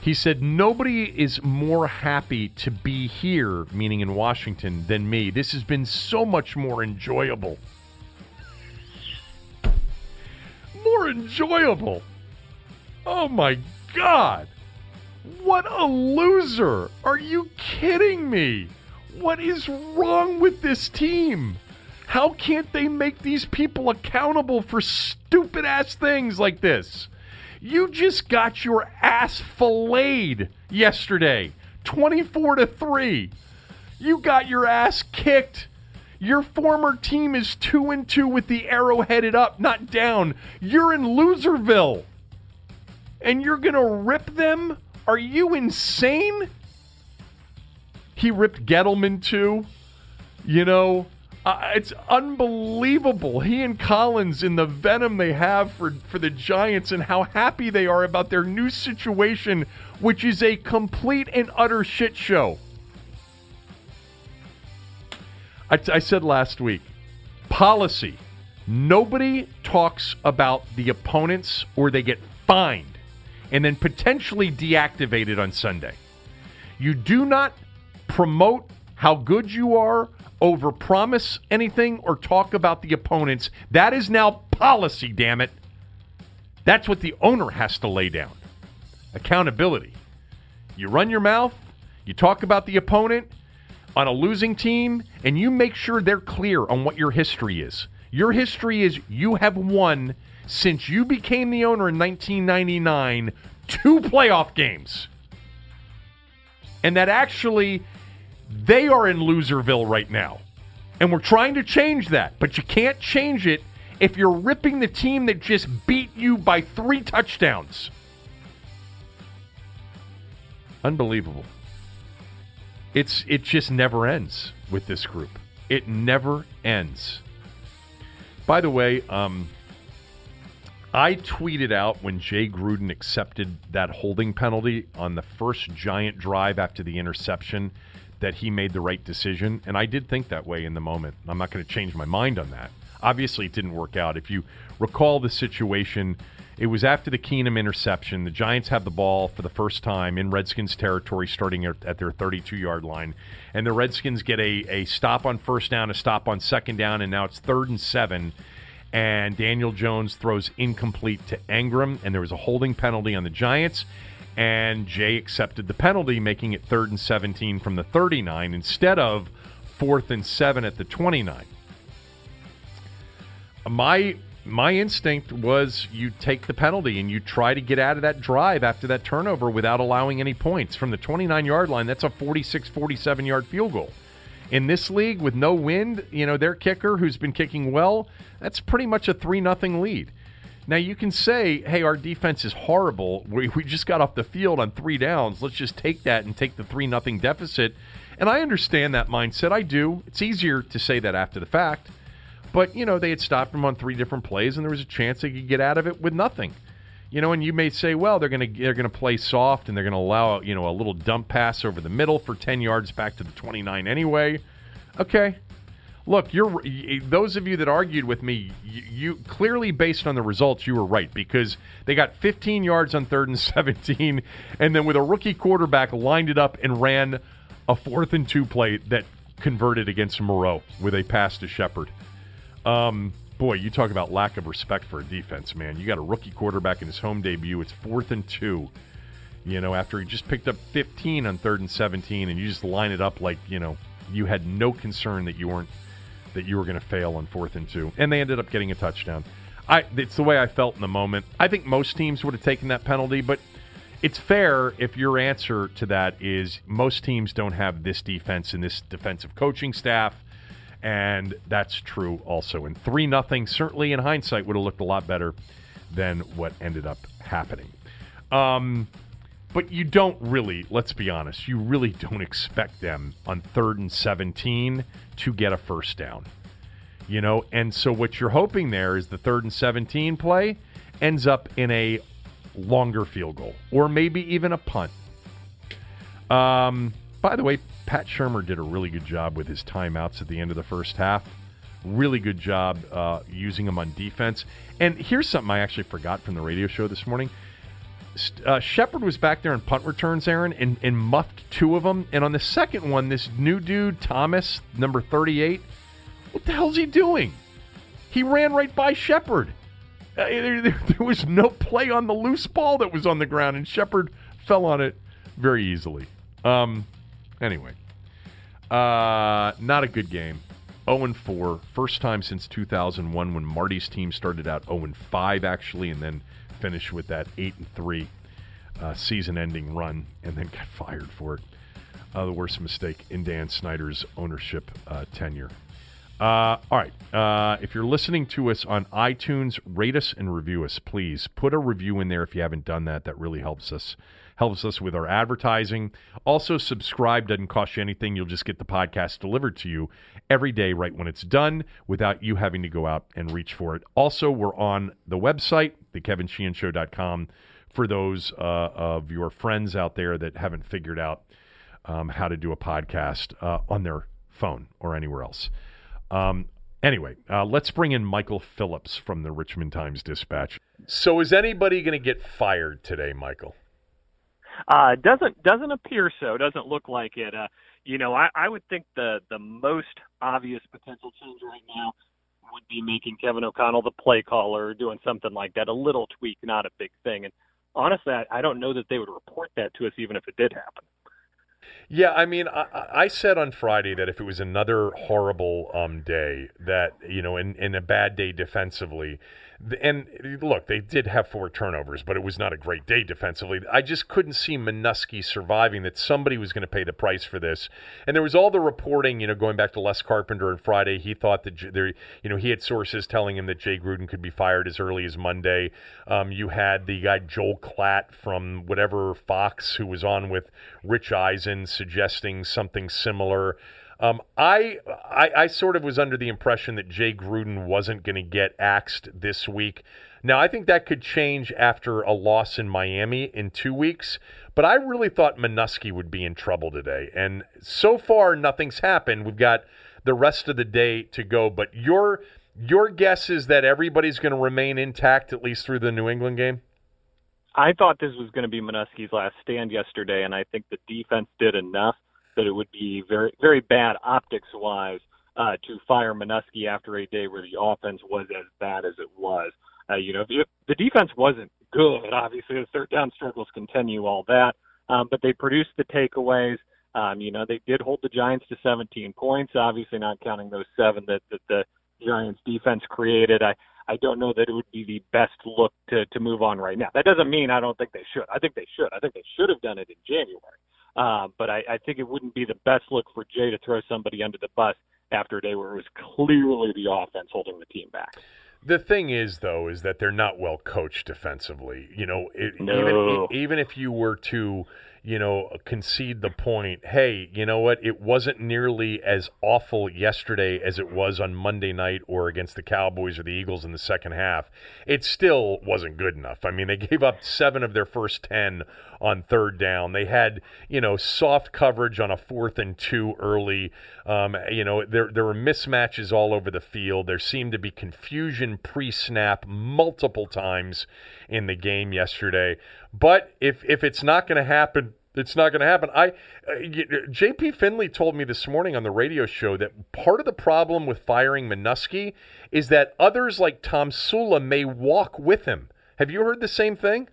He said, Nobody is more happy to be here, meaning in Washington, than me. This has been so much more enjoyable. More enjoyable. Oh my God. What a loser! Are you kidding me? What is wrong with this team? How can't they make these people accountable for stupid ass things like this? You just got your ass filleted yesterday, 24 to 3. You got your ass kicked. Your former team is 2 and 2 with the arrow headed up, not down. You're in Loserville. And you're going to rip them are you insane? He ripped Gettleman too. You know, uh, it's unbelievable. He and Collins in the venom they have for, for the Giants and how happy they are about their new situation, which is a complete and utter shit show. I, I said last week policy. Nobody talks about the opponents or they get fined and then potentially deactivated on Sunday. You do not promote how good you are, overpromise anything, or talk about the opponents. That is now policy, damn it. That's what the owner has to lay down. Accountability. You run your mouth, you talk about the opponent on a losing team, and you make sure they're clear on what your history is. Your history is you have won since you became the owner in 1999 two playoff games. And that actually they are in Loserville right now. And we're trying to change that, but you can't change it if you're ripping the team that just beat you by three touchdowns. Unbelievable. It's it just never ends with this group. It never ends. By the way, um, I tweeted out when Jay Gruden accepted that holding penalty on the first giant drive after the interception that he made the right decision. And I did think that way in the moment. I'm not going to change my mind on that. Obviously, it didn't work out. If you recall the situation, it was after the Keenum interception. The Giants have the ball for the first time in Redskins territory, starting at, their 32 yard line. And the Redskins get a, a stop on first down, a stop on second down, and now it's third and seven and Daniel Jones throws incomplete to Engram, and there was a holding penalty on the Giants. And Jay accepted the penalty, making it third and 17 from the 39 instead of fourth and seven at the 29. My my instinct was you take the penalty and you try to get out of that drive after that turnover without allowing any points. From the 29 yard line, that's a 46 47 yard field goal in this league with no wind, you know, their kicker who's been kicking well, that's pretty much a 3 nothing lead. Now you can say, "Hey, our defense is horrible. We, we just got off the field on 3 downs. Let's just take that and take the 3 nothing deficit." And I understand that mindset. I do. It's easier to say that after the fact. But, you know, they had stopped him on three different plays and there was a chance they could get out of it with nothing. You know, and you may say, well, they're going to they're going to play soft and they're going to allow you know a little dump pass over the middle for ten yards back to the twenty nine anyway. Okay, look, you're those of you that argued with me, you, you, clearly based on the results, you were right because they got 15 yards on third and *laughs* 17, and then with a rookie quarterback lined it up and ran a fourth and two play that converted against Moreau with a pass to Shepard. Um, boy, you talk about lack of respect for a defense, man. You got a rookie quarterback in his home debut. It's fourth and two. You know, after he just picked up 15 on third and 17, and you just line it up like you know you had no concern that you weren't that you were going to fail on fourth and two, and they ended up getting a touchdown. I it's the way I felt in the moment. I think most teams would have taken that penalty, but it's fair if your answer to that is most teams don't have this defense and this defensive coaching staff and that's true also. And 3 nothing certainly in hindsight would have looked a lot better than what ended up happening. Um, but you don't really, let's be honest, you really don't expect them on third and 17 to get a first down. You know, and so what you're hoping there is the third and 17 play ends up in a longer field goal or maybe even a punt. Um, by the way, Pat Shurmur did a really good job with his timeouts at the end of the first half. Really good job uh, using them on defense. And here's something I actually forgot from the radio show this morning. Uh, Shepard was back there in punt returns, Aaron, and, and muffed two of them. And on the second one, this new dude, Thomas, number 38, what the hell's he doing? He ran right by Shepard. Uh, *laughs* there, there, there, was no play on the loose ball that was on the ground, and Shepard fell on it very easily. Um, anyway, uh, not a good game. 0 4, first time since 2001 when Marty's team started out 0 5 actually, and then finished with that 8 and 3 uh, season-ending run, and then got fired for it. Uh, the worst mistake in Dan Snyder's ownership uh, tenure. Uh, all right. Uh, if you're listening to us on iTunes, rate us and review us, please. Put a review in there if you haven't done that. That really helps us helps us with our advertising. Also, subscribe doesn't cost you anything. You'll just get the podcast delivered to you every day right when it's done without you having to go out and reach for it. Also, we're on the website, thekevinsheehanshow.com, for those uh, of your friends out there that haven't figured out um, how to do a podcast uh, on their phone or anywhere else. Um, anyway, uh, let's bring in Michael Phillips from the Richmond Times Dispatch. So, is anybody going to get fired today, Michael? Uh, doesn't doesn't appear so. Doesn't look like it. Uh, you know, I, I would think the the most obvious potential change right now would be making Kevin O'Connell the play caller, doing something like that. A little tweak, not a big thing. And honestly, I, I don't know that they would report that to us, even if it did happen. Yeah, I mean, I, I, said on Friday that if it was another horrible um, day, that you know, in, in a bad day defensively, and look, they did have four turnovers, but it was not a great day defensively. I just couldn't see Manusky surviving. That somebody was going to pay the price for this, and there was all the reporting. You know, going back to Les Carpenter on Friday, he thought that there, you know, he had sources telling him that Jay Gruden could be fired as early as Monday. Um, you had the guy Joel Klatt from whatever Fox who was on with Rich Eisen suggesting something similar. Um, I, I, I sort of was under the impression that Jay Gruden wasn't going to get axed this week. Now I think that could change after a loss in Miami in two weeks, but I really thought Manusky would be in trouble today, and so far nothing's happened. We've got the rest of the day to go, but your your guess is that everybody's going to remain intact at least through the New England game. I thought this was going to be Manusky's last stand yesterday, and I think the defense did enough that it would be very very bad optics wise uh, to fire Manusky after a day where the offense was as bad as it was. Uh, you know, if the defense wasn't good, obviously the third down struggles continue, all that, um, but they produced the takeaways. Um, you know, they did hold the Giants to 17 points, obviously not counting those seven that, that the Giants defense created. I, I don't know that it would be the best look to, to move on right now. That doesn't mean I don't think they should. I think they should. I think they should have done it in January. Uh, but I, I think it wouldn't be the best look for Jay to throw somebody under the bus after a day where it was clearly the offense holding the team back. The thing is, though, is that they're not well coached defensively. You know, it, no. even even if you were to you know, concede the point, hey, you know what? It wasn't nearly as awful yesterday as it was on Monday night or against the Cowboys or the Eagles in the second half. It still wasn't good enough. I mean, they gave up seven of their first 10 on third down. They had, you know, soft coverage on a fourth and two early. Um, you know, there, there were mismatches all over the field. There seemed to be confusion pre snap multiple times in the game yesterday. But if if it's not going to happen, it's not going to happen. I uh, JP Finley told me this morning on the radio show that part of the problem with firing Manusky is that others like Tomsula may walk with him. Have you heard the same thing?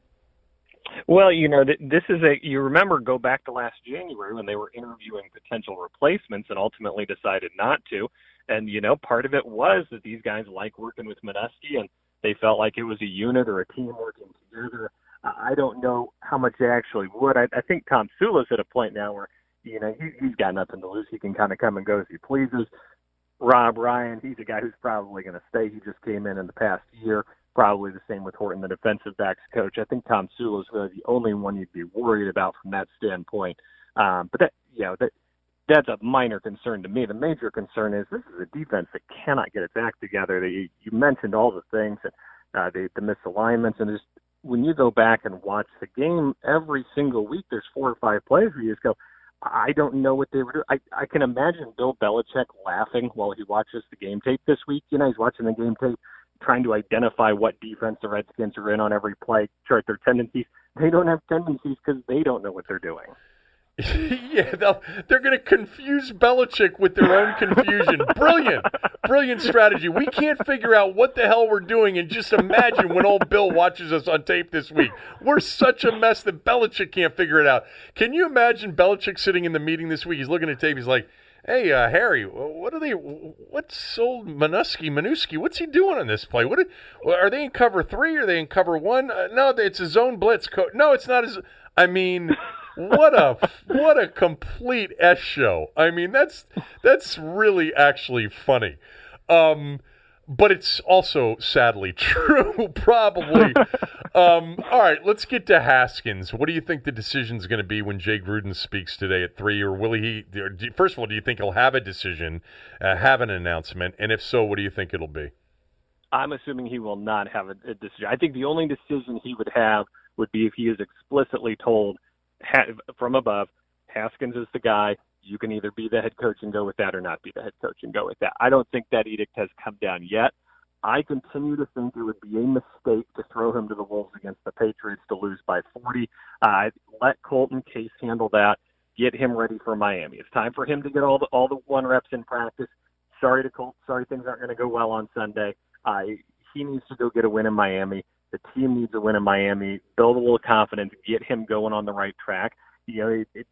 Well, you know, this is a. You remember, go back to last January when they were interviewing potential replacements and ultimately decided not to. And you know, part of it was that these guys like working with Manusky and they felt like it was a unit or a team working together. I don't know how much they actually would. I, I think Tomsula's at a point now where you know he, he's got nothing to lose. He can kind of come and go as he pleases. Rob Ryan, he's a guy who's probably going to stay. He just came in in the past year, probably the same with Horton, the defensive backs coach. I think Tomsula is really the only one you'd be worried about from that standpoint. Um, but that, you know, that that's a minor concern to me. The major concern is this is a defense that cannot get its act together. You, you mentioned all the things and uh, the, the misalignments, and just when you go back and watch the game every single week, there's four or five plays where you just go, I don't know what they were doing. I, I can imagine Bill Belichick laughing while he watches the game tape this week. You know, he's watching the game tape, trying to identify what defense the Redskins are in on every play, chart their tendencies. They don't have tendencies because they don't know what they're doing. *laughs* yeah, they're going to confuse Belichick with their own confusion. *laughs* brilliant, brilliant strategy. We can't figure out what the hell we're doing, and just imagine when old Bill watches us on tape this week. We're such a mess that Belichick can't figure it out. Can you imagine Belichick sitting in the meeting this week? He's looking at tape. He's like, "Hey, uh, Harry, what are they? What's old Manusky? Manuski? What's he doing on this play? What are, are they in cover three? Are they in cover one? Uh, no, it's a zone blitz. Co- no, it's not. As I mean." What a what a complete s show. I mean, that's that's really actually funny. Um, but it's also sadly *laughs* true, probably. um, all right, let's get to Haskins. What do you think the decision is going to be when Jay Gruden speaks today at three? Or will he? First of all, do you think he'll have a decision, uh, have an announcement, and if so, what do you think it'll be? I'm assuming he will not have a, a decision. I think the only decision he would have would be if he is explicitly told from above, Haskins is the guy. You can either be the head coach and go with that or not be the head coach and go with that. I don't think that edict has come down yet. I continue to think it would be a mistake to throw him to the Wolves against the Patriots to lose by 40. Uh, let Colton Case handle that. Get him ready for Miami. It's time for him to get all the all the one reps in practice. Sorry to Colt. Sorry things aren't going to go well on Sunday. Uh, he needs to go get a win in Miami. The team needs a win in Miami. Build a little confidence. Get him going on the right track. You know, it, it,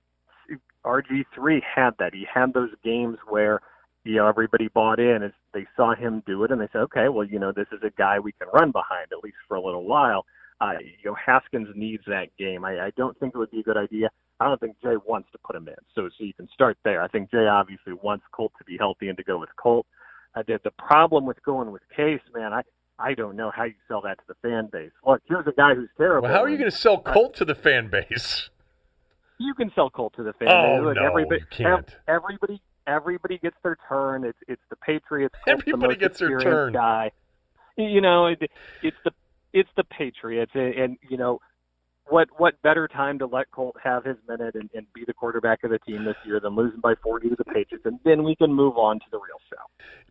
it, RG three had that. He had those games where you know everybody bought in as they saw him do it, and they said, okay, well, you know, this is a guy we can run behind at least for a little while. Uh, you know, Haskins needs that game. I, I don't think it would be a good idea. I don't think Jay wants to put him in. So, so you can start there. I think Jay obviously wants Colt to be healthy and to go with Colt. Uh, the, the problem with going with Case, man, I I don't know how you sell that to the fan base. Look, here's a guy who's terrible. Well, how are you going to sell Colt to the fan base? You can sell Colt to the fan oh, base. Look, no, everybody, you can't. Everybody, everybody gets their turn. It's it's the Patriots. Colt's everybody the gets their turn. Guy, you know, it, it's the it's the Patriots, and, and you know what what better time to let Colt have his minute and, and be the quarterback of the team this year than losing by 40 to the Patriots, and then we can move on to the real show.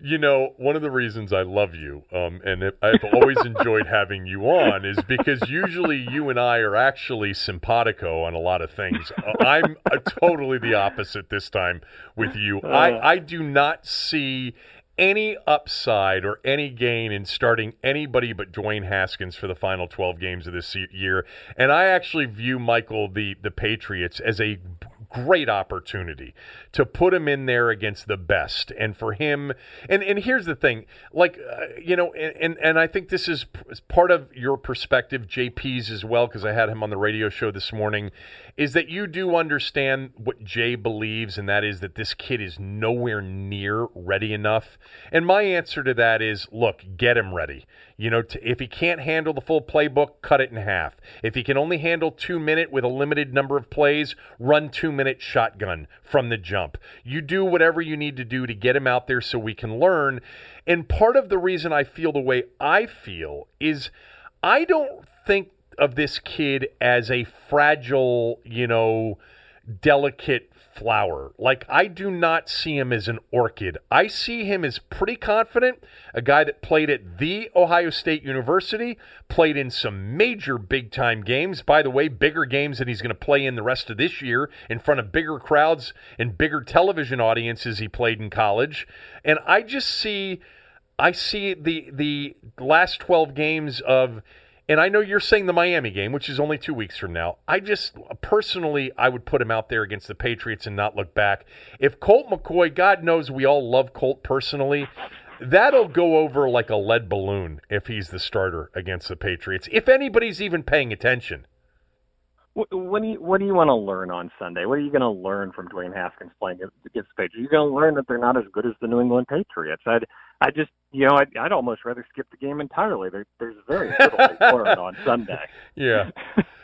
You know, one of the reasons I love you, um, and I've always enjoyed having you on, is because usually you and I are actually simpatico on a lot of things. Uh, I'm uh, totally the opposite this time with you. I, uh. I do not see any upside or any gain in starting anybody but Dwayne Haskins for the final 12 games of this year. And I actually view Michael the the Patriots as a great opportunity to put him in there against the best. And for him and and here's the thing like uh, you know and and I think this is part of your perspective JP's as well because I had him on the radio show this morning is that you do understand what Jay believes and that is that this kid is nowhere near ready enough. And my answer to that is look get him ready you know if he can't handle the full playbook cut it in half if he can only handle 2 minute with a limited number of plays run 2 minute shotgun from the jump. You do whatever you need to do to get him out there so we can learn. And part of the reason I feel the way I feel is I don't think of this kid as a fragile, you know, delicate flower. Like, I do not see him as an orchid. I see him as pretty confident, a guy that played at the Ohio State University, played in some major big time games. By the way, bigger games than he's going to play in the rest of this year in front of bigger crowds and bigger television audiences he played in college. And I just see. I see the the last 12 games of and I know you're saying the Miami game, which is only two weeks from now. I just personally, I would put him out there against the Patriots and not look back. If Colt McCoy, God knows we all love Colt personally, that'll go over like a lead balloon if he's the starter against the Patriots. If anybody's even paying attention. What do you what do you want to learn on Sunday? What are you going to learn from Dwayne Haskins playing against the Patriots? You're going to learn that they're not as good as the New England Patriots. I'd I just you know I'd, I'd almost rather skip the game entirely. There, there's very little to learn on *laughs* Sunday. Yeah.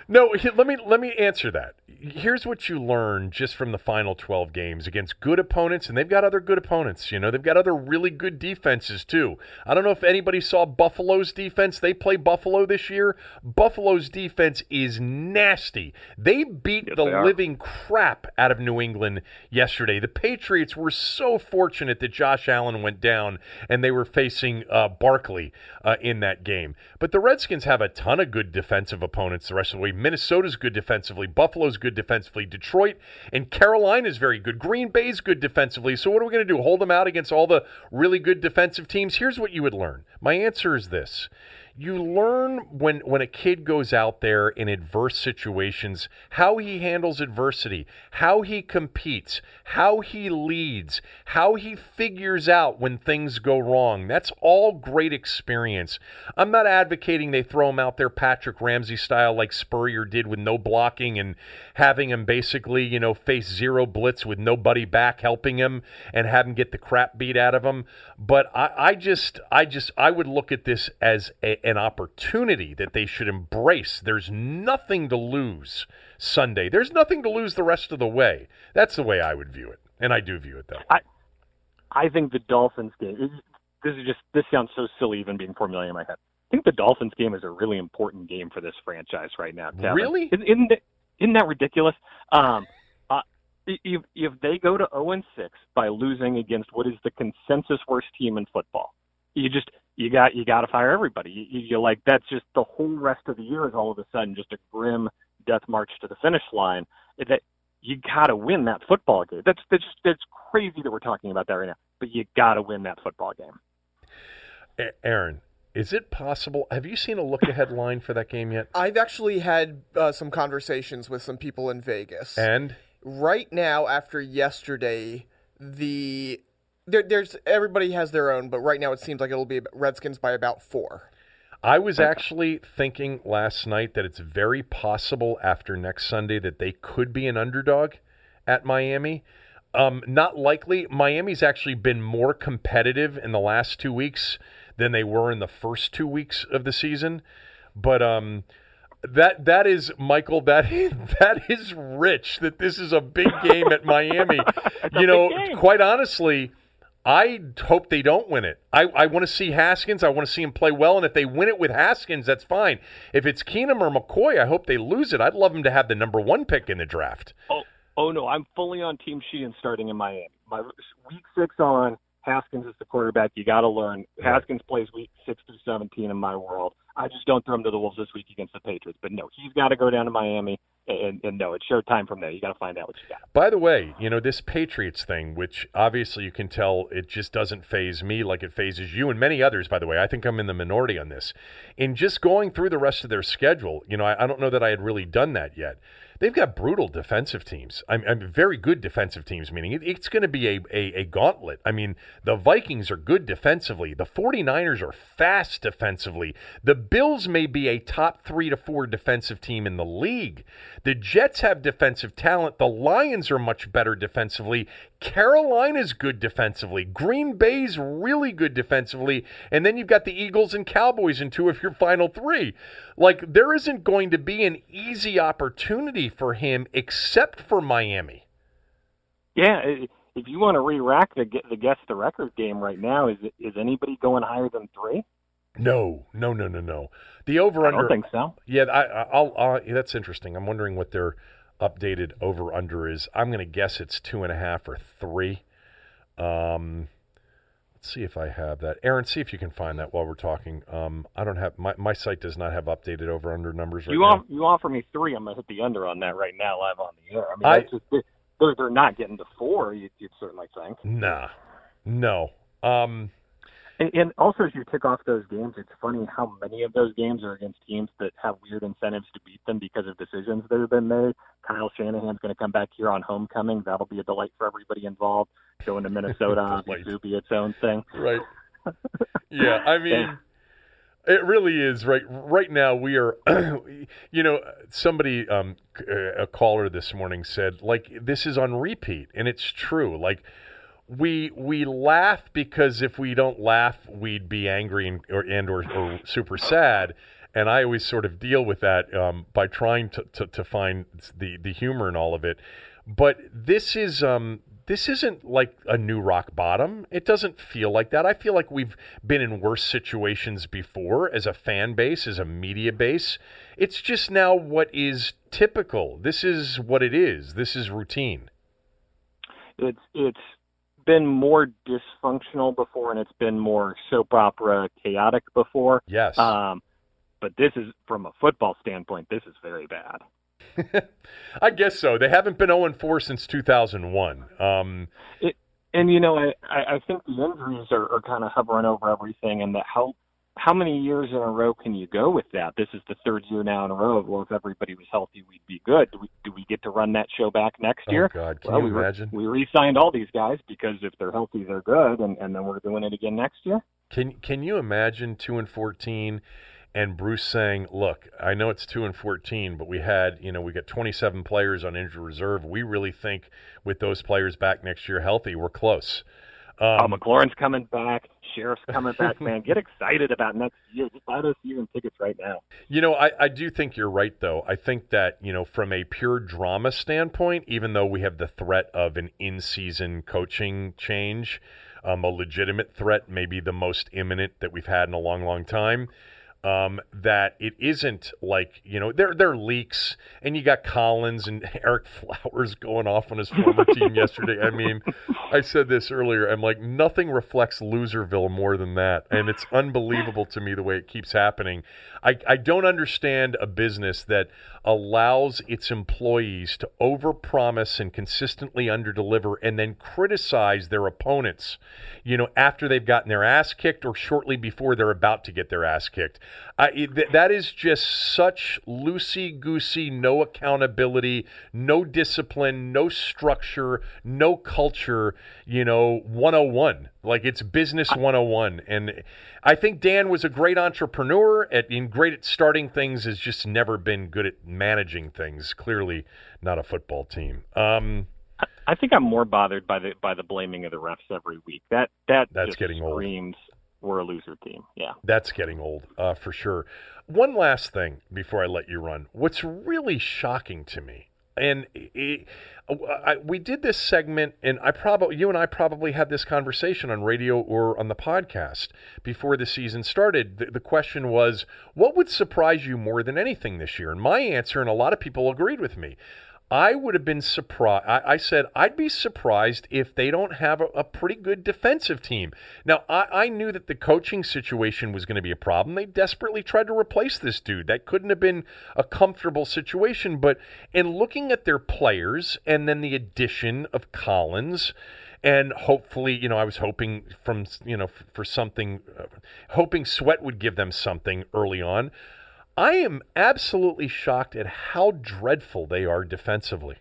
No, let me let me answer that. Here's what you learn just from the final 12 games against good opponents, and they've got other good opponents. You know, they've got other really good defenses too. I don't know if anybody saw Buffalo's defense. They play Buffalo this year. Buffalo's defense is nasty. They beat yes, the they living crap out of New England yesterday. The Patriots were so fortunate that Josh Allen went down and they were facing uh, Barkley uh, in that game. But the Redskins have a ton of good defensive opponents the rest of the way. Minnesota's good defensively. Buffalo's good defensively. Detroit and Carolina's very good. Green Bay's good defensively. So what are we going to do? Hold them out against all the really good defensive teams? Here's what you would learn. My answer is this you learn when when a kid goes out there in adverse situations how he handles adversity how he competes how he leads how he figures out when things go wrong. That's all great experience. I'm not advocating they throw him out there patrick ramsey style like spurrier did with no blocking and having him basically you know face zero blitz with nobody back helping him and have him get the crap beat out of him. But i, I just i just i would look at this as a, an opportunity that they should embrace. There's nothing to lose Sunday. There's nothing to lose the rest of the way. That's the way I would view it, and I do view it that way. I, I think the Dolphins game. This is just this sounds so silly even being formulated in my head. I think the Dolphins game is a really important game for this franchise right now. Kevin. Really? Isn't, that, isn't that ridiculous? Um, uh, if if they go to 0 and 6 by losing against what is the consensus worst team in football, you just you got you got to fire everybody. You, you, like that's just the whole rest of the year is all of a sudden just a grim death march to the finish line. That you got to win that football game. That's that's that's crazy that we're talking about that right now. But you got to win that football game. Aaron, is it possible? Have you seen a look ahead *laughs* line for that game yet? I've actually had uh, some conversations with some people in Vegas. And right now, after yesterday, the there, there's everybody has their own, but right now it seems like it'll be Redskins by about four. I was actually thinking last night that it's very possible after next Sunday that they could be an underdog at Miami. Um, not likely. Miami's actually been more competitive in the last two weeks than they were in the first two weeks of the season. But um, that that is Michael. *laughs* That that is rich. That this is a big game at Miami. *laughs* you know, quite honestly I hope they don't win it. I, I want to see Haskins. I want to see him play well. And if they win it with Haskins, that's fine. If it's Keenum or McCoy, I hope they lose it. I'd love him to have the number one pick in the draft. Oh, oh no, I'm fully on Team Sheehan starting in Miami. My week six on Haskins is the quarterback. You got to learn. Haskins plays week six through seventeen in my world. I just don't throw him to the wolves this week against the Patriots. But no, he's got to go down to Miami and, and no, it's showtime from there. You got to find out what you got. By the way, you know this Patriots thing, which obviously you can tell it just doesn't faze me like it fazes you and many others. By the way, I think I'm in the minority on this. In just going through the rest of their schedule, you know, I, I don't know that I had really done that yet they've got brutal defensive teams. I mean, very good defensive teams, meaning it, it's going to be a, a, a, gauntlet. I mean, the Vikings are good defensively. The 49ers are fast defensively. The Bills may be a top three to four defensive team in the league. The Jets have defensive talent. The Lions are much better defensively. Carolina's good defensively. Green Bay's really good defensively. And then you've got the Eagles and Cowboys in two of your final three. Like, there isn't going to be an easy opportunity for him except for Miami. Yeah, if you want to re-rack the the guess the record game right now, is is anybody going higher than three? No, no, no, no, no. The over under. I don't think so. Yeah, I, I'll, I'll, that's interesting. I'm wondering what their updated over under is. I'm going to guess it's two and a half or three. Um, let's see if I have that. Aaron, see if you can find that while we're talking. Um, I don't have my my site does not have updated over under numbers right you now. Off, you offer me three, I'm gonna hit the under on that right now live on the air. I mean, I, just, they're they're not getting to four. You, would certainly think. Nah, no. Um, and, and also, as you tick off those games, it's funny how many of those games are against teams that have weird incentives to beat them because of decisions that have been made. Kyle Shanahan's going to come back here on homecoming. That'll be a delight for everybody involved. Going to Minnesota *laughs* will be its own thing. Right. *laughs* Yeah, I mean, It really is right. Right now, we are. *clears throat* you know, somebody, um, a caller this morning said, like, this is on repeat, and it's true. Like, we we laugh because if we don't laugh, we'd be angry and or and or, or super sad. And I always sort of deal with that um, by trying to, to, to find the the humor in all of it. But this is um, this isn't like a new rock bottom. It doesn't feel like that. I feel like we've been in worse situations before as a fan base, as a media base. It's just now what is typical. This is what it is. This is routine. It's it's been more dysfunctional before and it's been more soap opera chaotic before. Yes. Um, but this is from a football standpoint, this is very bad. *laughs* I guess so. They haven't been 0 4 since 2001. Um, it, and, you know, I, I think the injuries are, are kind of hovering over everything, and that how how many years in a row can you go with that? This is the third year now in a row. Well, if everybody was healthy, we'd be good. Do we, do we get to run that show back next oh, year? Oh God, can well, you we imagine? Re- we re-signed all these guys because if they're healthy, they're good, and, and then we're doing it again next year. Can Can you imagine two and fourteen? and Bruce saying, "Look, I know it's two and fourteen, but we had, you know, we got 27 players on injured reserve. We really think with those players back next year healthy, we're close." Um, oh, McLaurin's coming back. Sheriff's coming back, man. Get excited about next year. Just buy those season tickets right now. You know, I, I do think you're right, though. I think that, you know, from a pure drama standpoint, even though we have the threat of an in season coaching change, um, a legitimate threat, maybe the most imminent that we've had in a long, long time um, that it isn't like you know there there are leaks and you got Collins and *laughs* Ereck Flowers going off on his former *laughs* team yesterday. I mean, I said this earlier. I'm like nothing reflects Loserville more than that, and it's unbelievable to me the way it keeps happening. I I don't understand a business that allows its employees to overpromise and consistently underdeliver and then criticize their opponents, you know, after they've gotten their ass kicked or shortly before they're about to get their ass kicked. Th- that is just such loosey goosey, no accountability, no discipline, no structure, no culture, you know, 101. Like it's business 101. And I think Dan was a great entrepreneur at, and great at starting things, has just never been good at managing things. Clearly not a football team. Um, I think I'm more bothered by the by the blaming of the refs every week. That that that's getting screams old we're a loser team. Yeah. That's getting old uh, for sure. One last thing before I let you run. What's really shocking to me, and it, uh, I, we did this segment, and I probably you and I probably had this conversation on radio or on the podcast before the season started. The, the question was, what would surprise you more than anything this year? And my answer, and a lot of people agreed with me. I would have been surprised. I, I, said I'd be surprised if they don't have a, a pretty good defensive team. Now, I, I, knew that the coaching situation was going to be a problem. They desperately tried to replace this dude. That couldn't have been a comfortable situation. But in looking at their players and then the addition of Collins, and hopefully, you know, I was hoping from, you know, for something, uh, hoping Sweat would give them something early on. I am absolutely shocked at how dreadful they are defensively.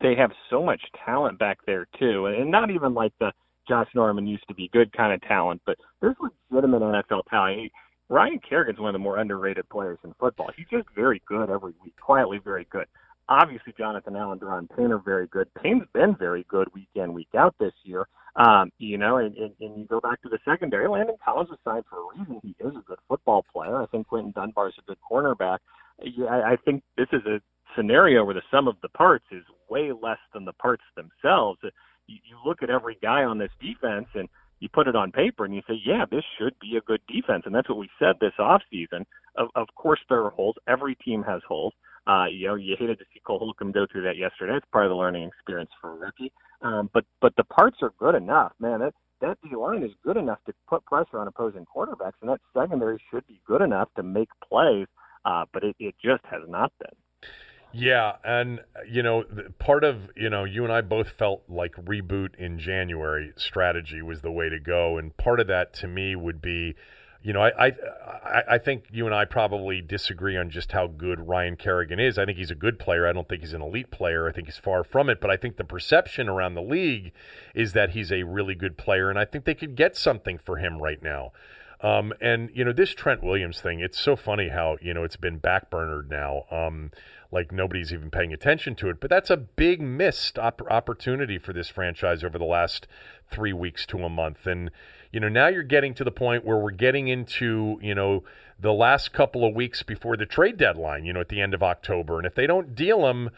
They have so much talent back there too, and not even like the Josh Norman used to be good kind of talent, but there's legitimate NFL talent. Ryan Kerrigan's one of the more underrated players in football. He's just very good every week, quietly very good. Obviously, Jonathan Allen, Da'Ron Payne are very good. Payne's been very good week in, week out this year. Um, you know, and, and, and you go back to the secondary. Landon Collins was signed for a reason. He is a good football player. I think Quinton Dunbar is a good cornerback. I, I think this is a scenario where the sum of the parts is way less than the parts themselves. You, you look at every guy on this defense and you put it on paper and you say, yeah, this should be a good defense. And that's what we said this offseason. Of, of course, there are holes. Every team has holes. Uh, you know, you hated to see Cole Holcomb go through that yesterday. It's part of the learning experience for a rookie. Um, but but the parts are good enough, man. That that D line is good enough to put pressure on opposing quarterbacks, and that secondary should be good enough to make plays. Uh, but it, it just has not been. Yeah, and you know, part of you know, you and I both felt like reboot in January strategy was the way to go, and part of that to me would be you know, I, I I think you and I probably disagree on just how good Ryan Kerrigan is. I think he's a good player. I don't think he's an elite player. I think he's far from it. But I think the perception around the league is that he's a really good player, and I think they could get something for him right now. Um, and you know this Trent Williams thing, it's so funny how you know it's been backburnered now. Um, like nobody's even paying attention to it. But that's a big missed op- opportunity for this franchise over the last three weeks to a month. And you know now you're getting to the point where we're getting into you know the last couple of weeks before the trade deadline. You know at the end of October, and if they don't deal them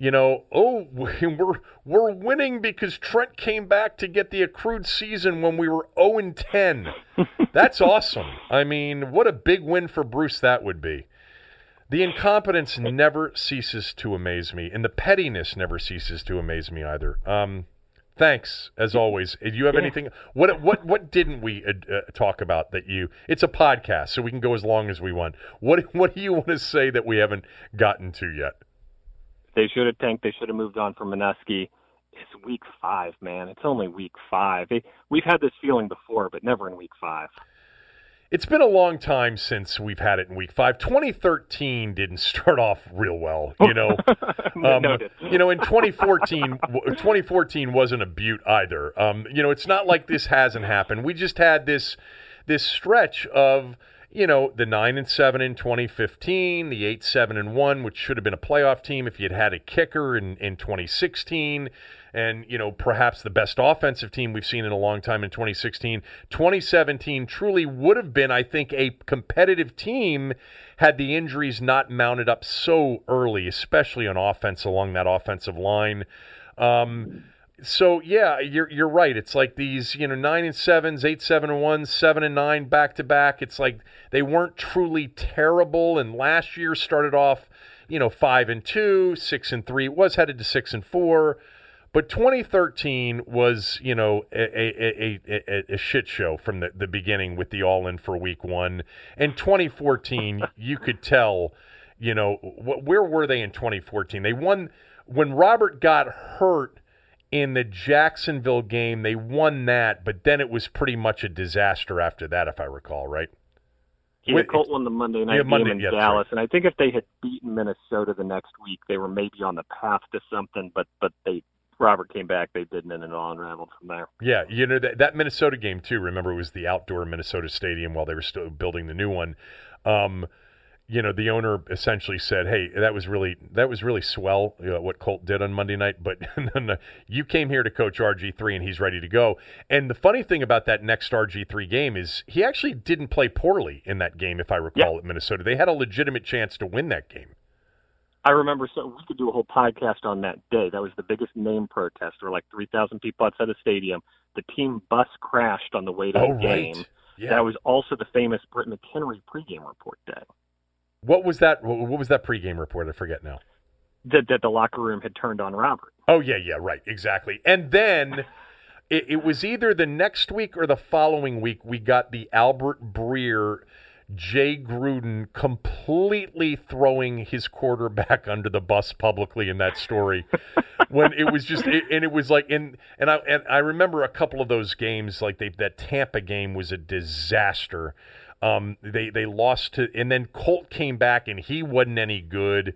you know, oh, *laughs* we're we're winning because Trent came back to get the accrued season when we were 0 and 10. *laughs* That's awesome. I mean, what a big win for Bruce that would be. The incompetence never ceases to amaze me, and the pettiness never ceases to amaze me either. Um, thanks as always. Do you have yeah. anything? What what what didn't we uh, uh, talk about that you? It's a podcast, so we can go as long as we want. What what do you want to say that we haven't gotten to yet? They should have tanked. They should have moved on from Manusky. It's week five, man. It's only week five. we've had this feeling before, but never in week five. It's been a long time since we've had it in week five. 2013 didn't start off real well, you know. *laughs* um, you know, in 2014, 2014 wasn't a butte either. Um, you know, it's not like this hasn't happened. We just had this this stretch of you know, the 9 and 7 in 2015, the 8 7 and 1, which should have been a playoff team if you had had a kicker in, in 2016, and, you know, perhaps the best offensive team we've seen in a long time in 2016. 2017 truly would have been, I think, a competitive team had the injuries not mounted up so early, especially on offense along that offensive line. Um, so yeah, you're you're right. It's like these, you know, nine and sevens, eight, seven and ones, seven and nine back to back. It's like they weren't truly terrible. And last year started off, you know, five and two, six and three. It was headed to six and four. But 2013 was, you know, a, a, a, a, shit show from the, the beginning with the all in for week one. And 2014, you could tell, you know, wh- where were they in 2014? They won when Robert got hurt in the Jacksonville game, they won that, but then it was pretty much a disaster after that, if I recall, right? Yeah, Colt won the Monday night yeah, game Monday, in yeah, Dallas, right. and I think if they had beaten Minnesota the next week, they were maybe on the path to something. But but they Robert came back, they didn't, and it all unraveled from there. Yeah, you know that that Minnesota game too. Remember, it was the outdoor Minnesota stadium while they were still building the new one. Um, you know, the owner essentially said, "Hey, that was really that was really swell you know, what Colt did on Monday night, but *laughs* you came here to coach RG3 and he's ready to go." And the funny thing about that next RG3 game is he actually didn't play poorly in that game, if I recall, yeah. at Minnesota. They had a legitimate chance to win that game. I remember so we could do a whole podcast on that day. That was the biggest name protest. There were like 3,000 people outside the stadium. The team bus crashed on the way to oh, the game. Right. Yeah. That was also the famous Britt McHenry pregame report day. What was that? What was that pregame report? I forget now. That that the locker room had turned on Robert. Oh yeah, yeah, right, exactly. And then *laughs* it, it was either the next week or the following week we got the Albert Breer. Jay Gruden completely throwing his quarterback *laughs* under the bus publicly in that story, when it was just it, and it was like and and I and I remember a couple of those games like they that Tampa game was a disaster um, they they lost to, and then Colt came back and he wasn't any good.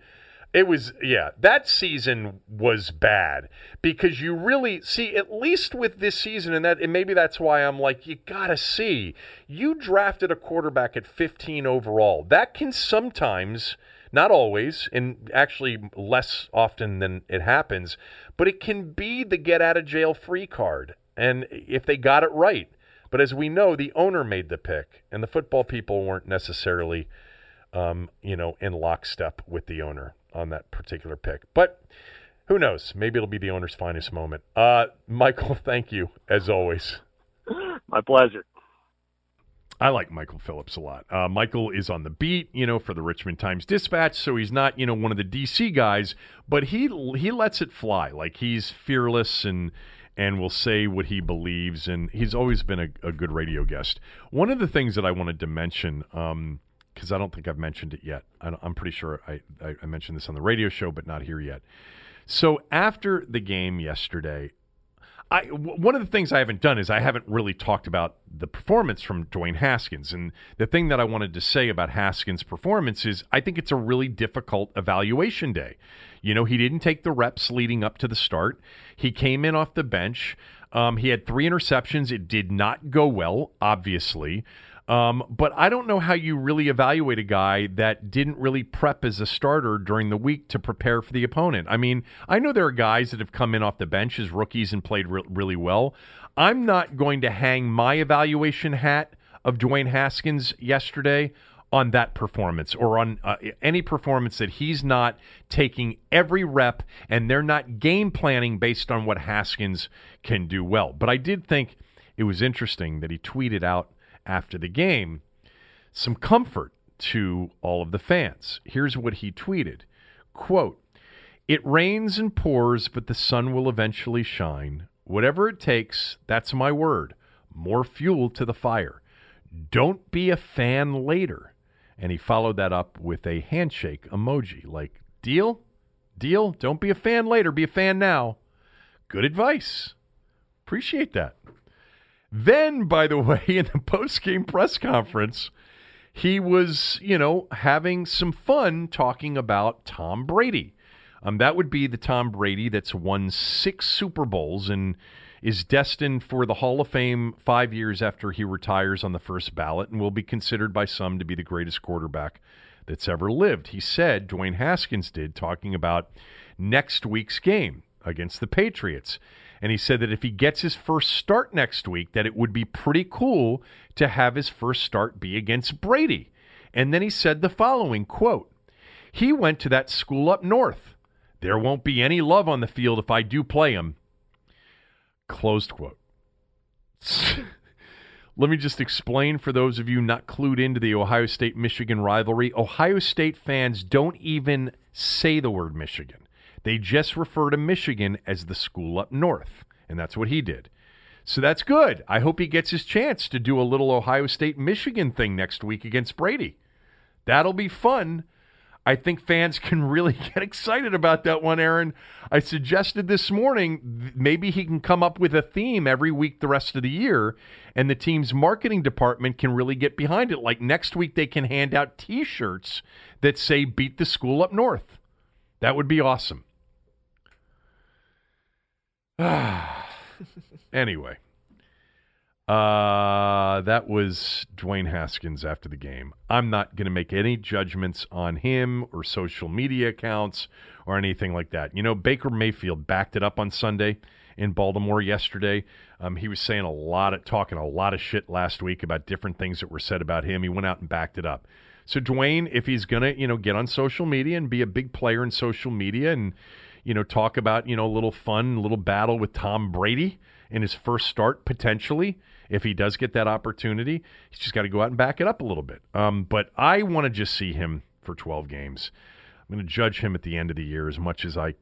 It was yeah, that season was bad because you really see at least with this season and that and maybe that's why I'm like you got to see you drafted a quarterback at 15 overall. That can sometimes not always and actually less often than it happens, but it can be the get out of jail free card. And if they got it right, but as we know, the owner made the pick, and the football people weren't necessarily, um, you know, in lockstep with the owner on that particular pick. But who knows? Maybe it'll be the owner's finest moment. Uh, Michael, *laughs* thank you as always. My pleasure. I like Michael Phillips a lot. Uh, Michael is on the beat, you know, for the Richmond Times Dispatch, so he's not, you know, one of the DC guys, but he he lets it fly. Like he's fearless and and will say what he believes. And he's always been a, a good radio guest. One of the things that I wanted to mention, because I don't think I've mentioned it yet, I, am pretty sure I, I, mentioned this on the radio show, but not here yet. So after the game yesterday, I, one of the things I haven't done is I haven't really talked about the performance from Dwayne Haskins. And the thing that I wanted to say about Haskins' performance is I think it's a really difficult evaluation day. You know, he didn't take the reps leading up to the start. He came in off the bench. Um, he had three interceptions. It did not go well, obviously. Um, but I don't know how you really evaluate a guy that didn't really prep as a starter during the week to prepare for the opponent. I mean, I know there are guys that have come in off the bench as rookies and played re- really well. I'm not going to hang my evaluation hat of Dwayne Haskins yesterday on that performance or on uh, any performance that he's not taking every rep and they're not game planning based on what Haskins can do well. But I did think it was interesting that he tweeted out after the game some comfort to all of the fans. Here's what he tweeted. Quote, "It rains and pours, but the sun will eventually shine. Whatever it takes, that's my word. More fuel to the fire. Don't be a fan later." And he followed that up with a handshake emoji like, "Deal? Deal? Don't be a fan later, be a fan now." Good advice. Appreciate that. Then, by the *laughs* way, in the post game press conference, he was, you know, having some fun talking about Tom Brady. Um, that would be the Tom Brady that's won six Super Bowls and is destined for the Hall of Fame five years after he retires on the first ballot and will be considered by some to be the greatest quarterback that's ever lived. He said, Dwayne Haskins did, talking about next week's game against the Patriots. And he said that if he gets his first start next week, that it would be pretty cool to have his first start be against Brady. And then he said the following quote, he went to that school up north. There won't be any love on the field if I do play him. Closed quote. *laughs* Let me just explain for those of you not clued into the Ohio State Michigan rivalry. Ohio State fans don't even say the word Michigan. They just refer to Michigan as the school up north, and that's what he did. So that's good. I hope he gets his chance to do a little Ohio State Michigan thing next week against Brady. That'll be fun. I think fans *laughs* can really get excited about that one, Aaron. I suggested this morning maybe he can come up with a theme every week the rest of the year, and the team's marketing department can really get behind it. Like next week, they can hand out t shirts that say, Beat the School Up North. That would be awesome. *sighs* anyway, uh, that was Dwayne Haskins after the game. I'm not going to make any judgments on him or social media accounts or anything like that. You know, Baker Mayfield backed it up on Sunday in Baltimore yesterday. Um, he was saying a lot of talking a lot of shit last week about different things that were said about him. He went out and backed it up. So Dwayne, if he's gonna, you know, get on social media and be a big player in social media and you know, talk about, you know, a little fun, a little battle with Tom Brady in his first start, potentially, if he does get that opportunity. He's just got to go out and back it up a little bit. Um, but I want to just see him for 12 games. I'm going to judge him at the end of the year as much as I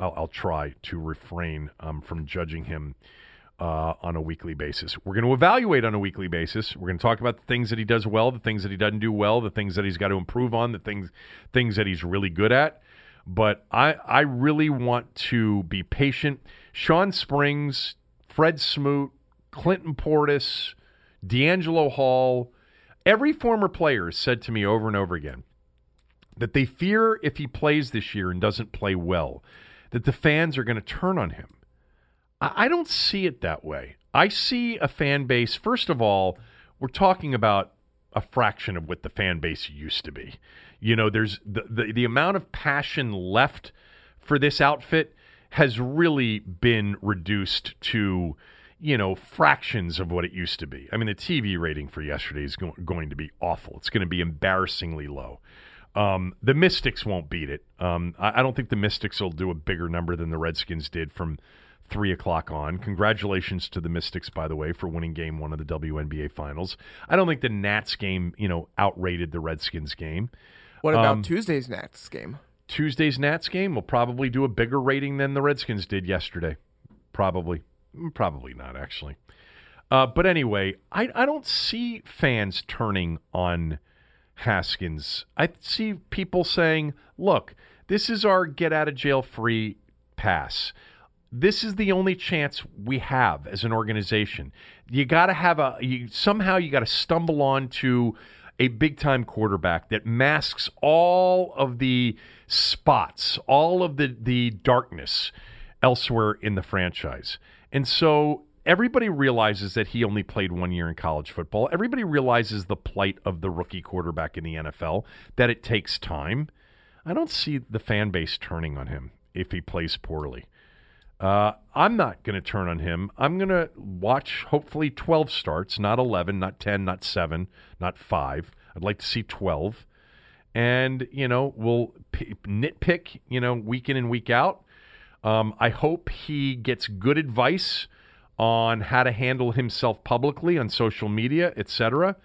I'll, I'll try to refrain um, from judging him uh, on a weekly basis. We're going to evaluate on a weekly basis. We're going to talk about the things that he does well, the things that he doesn't do well, the things that he's got to improve on, the things things that he's really good at but I, I really want to be patient. Shawn Springs, Fred Smoot, Clinton Portis, DeAngelo Hall, every former player said to me over and over again that they fear if he plays this year and doesn't play well, that the fans are going to turn on him. I, I don't see it that way. I see a fan base, first of all, we're talking about a fraction of what the fan base used to be. You know, there's the, the, the amount of passion left for this outfit has really been reduced to, you know, fractions of what it used to be. I mean, the TV rating for yesterday is go- going to be awful. It's going to be embarrassingly low. Um, the Mystics won't beat it. Um, I, I, don't think the Mystics will do a bigger number than the Redskins did from three o'clock on. Congratulations to the Mystics, by the way, for winning game one of the WNBA finals. I don't think the Nats game, you know, outrated the Redskins game. What about um, Tuesday's Nats game? Tuesday's Nats game will probably do a bigger rating than the Redskins did yesterday. Probably. Mm, probably not, actually. Uh, but anyway, I, I don't see fans turning on Haskins. I see people saying, look, this is our get out of jail free pass. This is the only chance we have as an organization. You got to have a you, somehow you got to stumble on to a big time quarterback that masks all of the spots, all of the, the darkness elsewhere in the franchise. And so everybody realizes that he only played one year in college football. Everybody realizes the plight of the rookie quarterback in the NFL, that it takes time. I don't see the fan base turning on him if he plays poorly. Uh, I'm not going to turn on him. I'm going to watch hopefully 12 starts, not 11, not 10, not 7, not 5. I'd like to see 12. And, you know, we'll p- nitpick, you know, week in and week out. Um, I hope he gets good advice on how to handle himself publicly on social media, etc.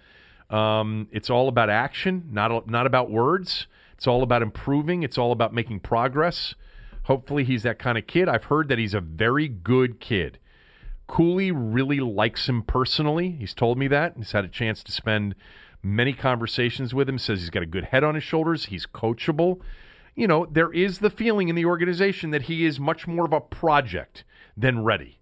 Um, it's all about action, not not about words. It's all about improving. It's all about making progress. Hopefully, he's that kind of kid. I've heard that he's a very good kid. Cooley really likes him personally. He's told me that. He's had a chance to spend many conversations with him. Says he's got a good head on his shoulders. He's coachable. You know, there is the feeling in the organization that he is much more of a project than ready.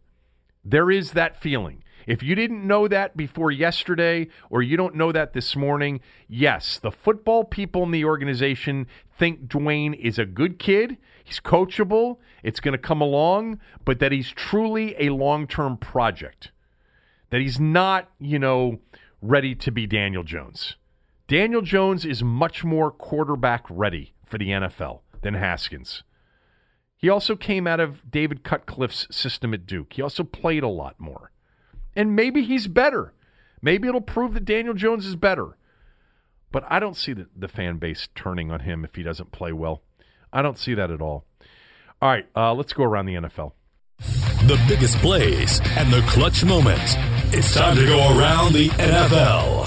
There is that feeling. If you didn't know that before yesterday or you don't know that this morning, yes, the football people in the organization think Dwayne is a good kid. He's coachable. It's going to come along, but that he's truly a long term project. That he's not, you know, ready to be Daniel Jones. Daniel Jones is much more quarterback ready for the NFL than Haskins. He also came out of David Cutcliffe's system at Duke. He also played a lot more. And maybe he's better. Maybe it'll prove that Daniel Jones is better. But I don't see the, the fan base turning on him if he doesn't play well. I don't see that at all. All right, uh, let's go around the NFL. The biggest plays and the clutch moments. It's time to go around the NFL.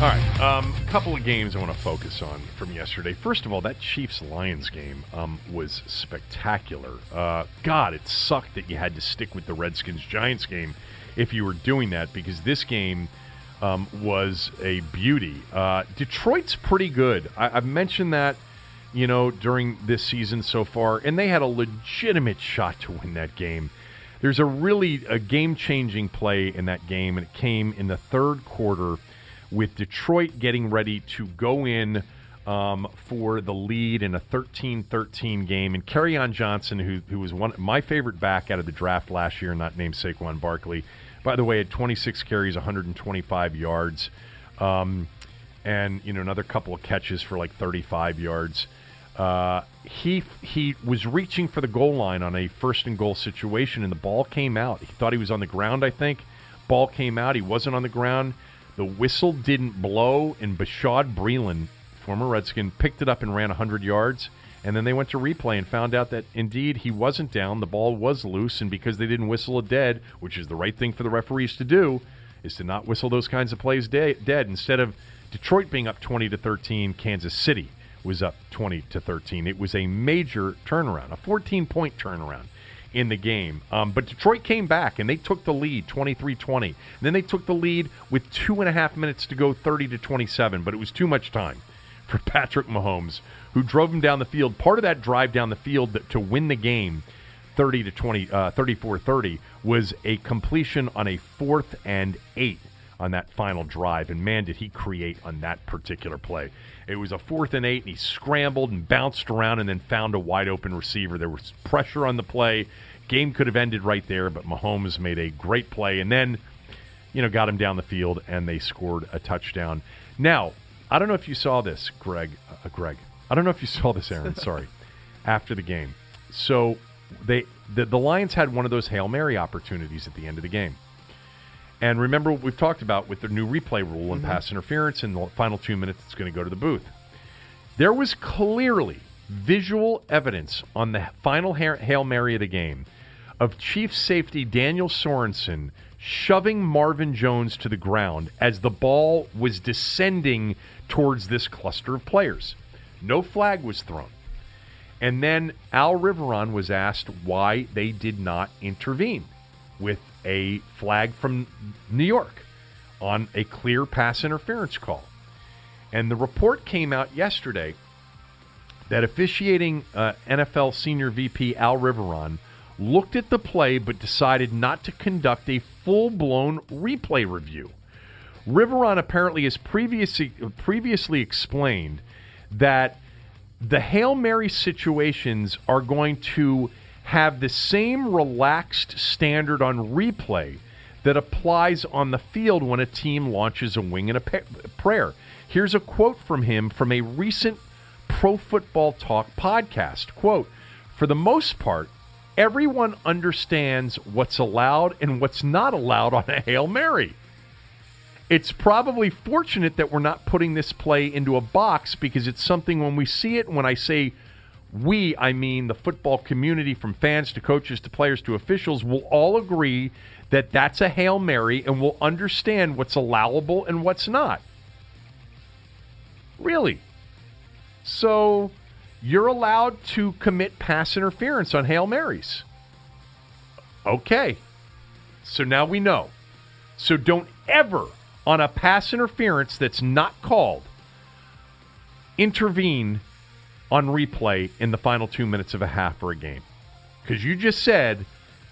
All right, a um, couple of games I want to focus on from yesterday. First of all, that Chiefs Lions game um, was spectacular. Uh, God, it sucked that you had to stick with the Redskins Giants game if you were doing that because this game um, was a beauty. Uh, Detroit's pretty good. I- I've mentioned that you know during this season so far, and they had a legitimate shot to win that game. There's a really a game changing play in that game, and it came in the third quarter with Detroit getting ready to go in um, for the lead in a 13-13 game. And Kerryon Johnson, who who was one my favorite back out of the draft last year, not named Saquon Barkley, by the way, had 26 carries, 125 yards, um, and you know another couple of catches for like 35 yards. Uh, he he was reaching for the goal line on a first and goal situation, and the ball came out. He thought he was on the ground. I think ball came out. He wasn't on the ground. The whistle didn't blow, and Bashaud Breeland, former Redskin, picked it up and ran 100 yards. And then they went to replay and found out that indeed he wasn't down. The ball was loose, and because they didn't whistle it dead, which is the right thing for the referees to do, is to not whistle those kinds of plays de- dead. Instead of Detroit being up 20 to 13, Kansas City was up 20 to 13. It was a major turnaround, a 14 point turnaround in the game. Um, but Detroit came back and they took the lead 23 20. Then they took the lead with two and a half minutes to go 30 to 27, but it was too much time *laughs* for Patrick Mahomes, who drove him down the field. Part of that drive down the field to win the game 30 to 20, uh, 34 30 was a completion on a fourth and eight on that final drive. And man, did he create on that particular play. It was a fourth and eight, and he scrambled and bounced around and then found a wide open receiver. There was pressure on the play. Game could have ended right there, but Mahomes made a great play and then, you know, got him down the field and they scored a touchdown. Now, I don't know if you saw this, Greg. Uh, Greg. I don't know if you saw this, Aaron. *laughs* Sorry. After the game, so they the, the Lions had one of those hail mary opportunities at the end of the game. And remember what we've talked about with the new replay rule and mm-hmm. pass interference in the final two minutes, it's going to go to the booth. There was clearly visual evidence on the final Hail Mary of the game of Chief safety Daniel Sorensen shoving Marvin Jones to the ground as the ball was descending towards this cluster of players. No flag was thrown. And then Al Riveron was asked why they did not intervene with a flag from New York on a clear pass interference call. And the report came out yesterday that officiating uh, NFL senior VP Al Riveron looked at the play but decided not to conduct a full blown replay review. Riveron apparently has previously, previously explained that the Hail Mary situations are going to have the same relaxed standard on replay that applies on the field when a team launches a wing and a prayer. Here's a quote from him from a recent Pro Football Talk podcast. Quote, for the most part, everyone understands what's allowed and what's not allowed on a Hail Mary. It's probably fortunate that we're not putting this play into a box because it's something when we see it, when I say we, I mean the football community from fans to coaches to players to officials, will all agree that that's a Hail Mary and will understand what's allowable and what's not. Really? So you're allowed to commit pass interference on Hail Marys. Okay. So now we know. So don't ever on a pass interference that's not called, intervene on replay in the final two minutes of a half or a game. Because you just said,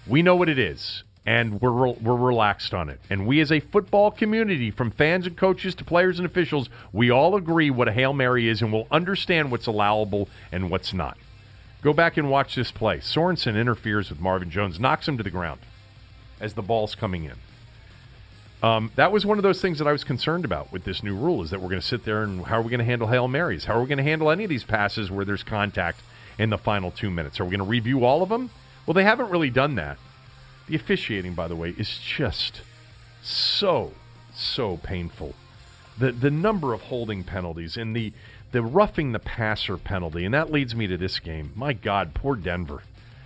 we know what it is, and we're, we're relaxed on it. And we, as a football community, from fans and coaches to players and officials, we all agree what a Hail Mary is and we'll understand what's allowable and what's not. Go back and watch this play. Sorensen interferes with Marvin Jones, knocks him to the ground as the ball's coming in. Um, that was one of those things that I was concerned about with this new rule is that we're going to sit there and how are we going to handle Hail Marys? How are we going to handle any of these passes where there's contact in the final two minutes? Are we going to review all of them? Well, they haven't really done that. The officiating, by the way, is just so, so painful. The, the number of holding penalties and the, the roughing the passer penalty, and that leads me to this game. My God, poor Denver.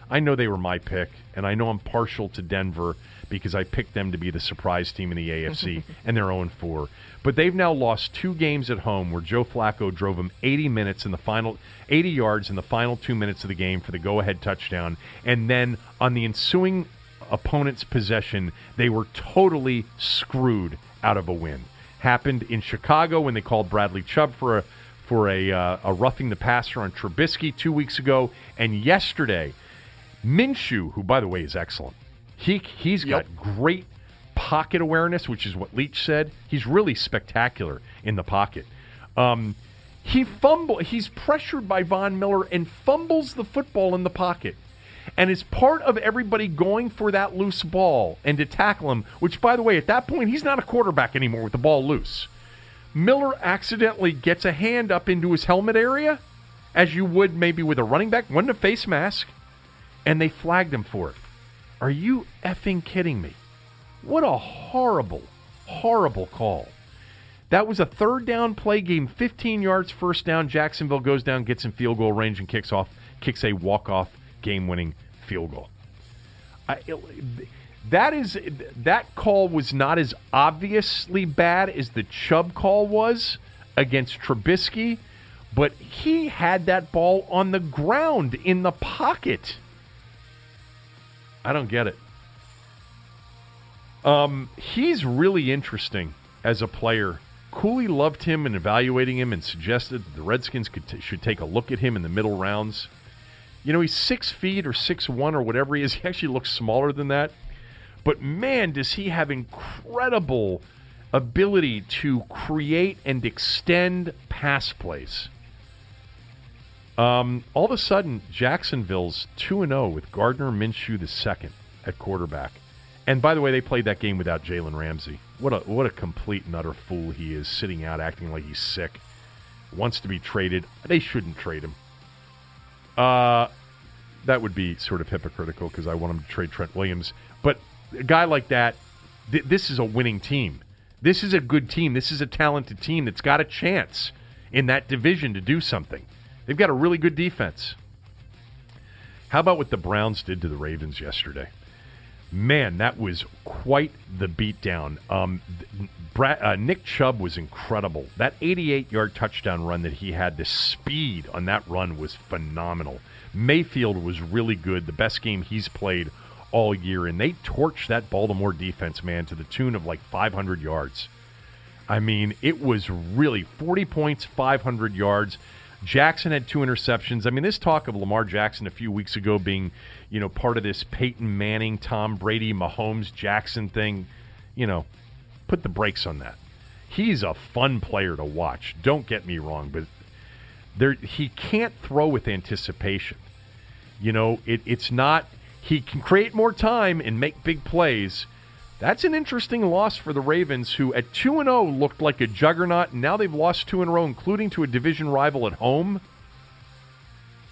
I know they were my pick, and I know I'm partial to Denver because I picked them to be the surprise team in the AFC, *laughs* and they're 0 4. But they've now lost two games at home where Joe Flacco drove them 80 minutes in the final, 80 yards in the final two minutes of the game for the go-ahead touchdown, and then on the ensuing opponent's possession, they were totally screwed out of a win. Happened in Chicago when they called Bradley Chubb for a for a, uh, a roughing the passer on Trubisky two weeks ago, and yesterday, Minshew, who by the way is excellent, he he's Yep. got great pocket awareness, which is what Leach said. He's really spectacular in the pocket. Um, he fumble. He's pressured by Von Miller and fumbles the football in the pocket, and is part of everybody going for that loose ball and to tackle him. Which, by the way, at that point, he's not a quarterback anymore with the ball loose. Miller accidentally gets a hand up into his helmet area, as you would maybe with a running back, wasn't a face mask, and they flagged him for it. Are you effing kidding me? What a horrible, horrible call. That was a third down play game, 15 yards first down. Jacksonville goes down, gets in field goal range, and kicks off, kicks a walk-off game-winning field goal. I, that is that call was not as obviously bad as the Chubb call was against Trubisky, but he had that ball on the ground in the pocket. I don't get it. Um, he's really interesting as a player. Cooley loved him and evaluating him and suggested the Redskins could t- should take a look at him in the middle rounds. You know, he's six feet or six one or whatever he is. *laughs* He actually looks smaller than that. But man, does he have incredible ability to create and extend pass plays. Um, all of a sudden, Jacksonville's 2 0 with Gardner Minshew second at quarterback. And by the way, they played that game without Jalen Ramsey. What a what a complete and utter fool he is, sitting out acting like he's sick. Wants to be traded. They shouldn't trade him. Uh, that would be sort of hypocritical because I want him to trade Trent Williams. But a guy like that, th- this is a winning team. This is a good team. This is a talented team that's got a chance in that division to do something. They've got a really good defense. How about what the Browns did to the Ravens yesterday? Man, that was quite the beatdown. Um, Brad, uh, Nick Chubb was incredible. That 88 yard touchdown run that he had, the speed on that run was phenomenal. Mayfield was really good, the best game he's played all year, and they torched that Baltimore defense, man, to the tune of like 500 yards. I mean, it was really 40 points, 500 yards. Jackson had two interceptions. I mean, this talk of Lamar Jackson a few weeks ago being, you know, part of this Peyton Manning, Tom Brady, Mahomes, Jackson thing, you know, put the brakes on that. He's a fun player to watch. Don't get me wrong, but there he can't throw with anticipation. You know, it, it's not he can create more time and make big plays, That's an interesting loss for the Ravens, who at 2 0 looked like a juggernaut. Now they've lost two in a row, including to a division rival at home.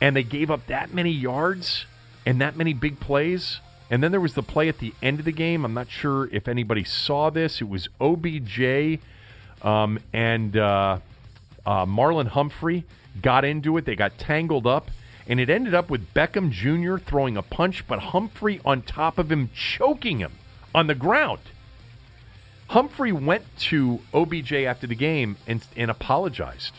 And they gave up that many yards and that many big plays. And then there was the play at the end of the game. I'm not sure if anybody saw this. It was OBJ um, and uh, uh, Marlon Humphrey got into it. They got tangled up. And it ended up with Beckham Jr. throwing a punch, but Humphrey on top of him, choking him on the ground. Humphrey went to OBJ after the game and, and apologized.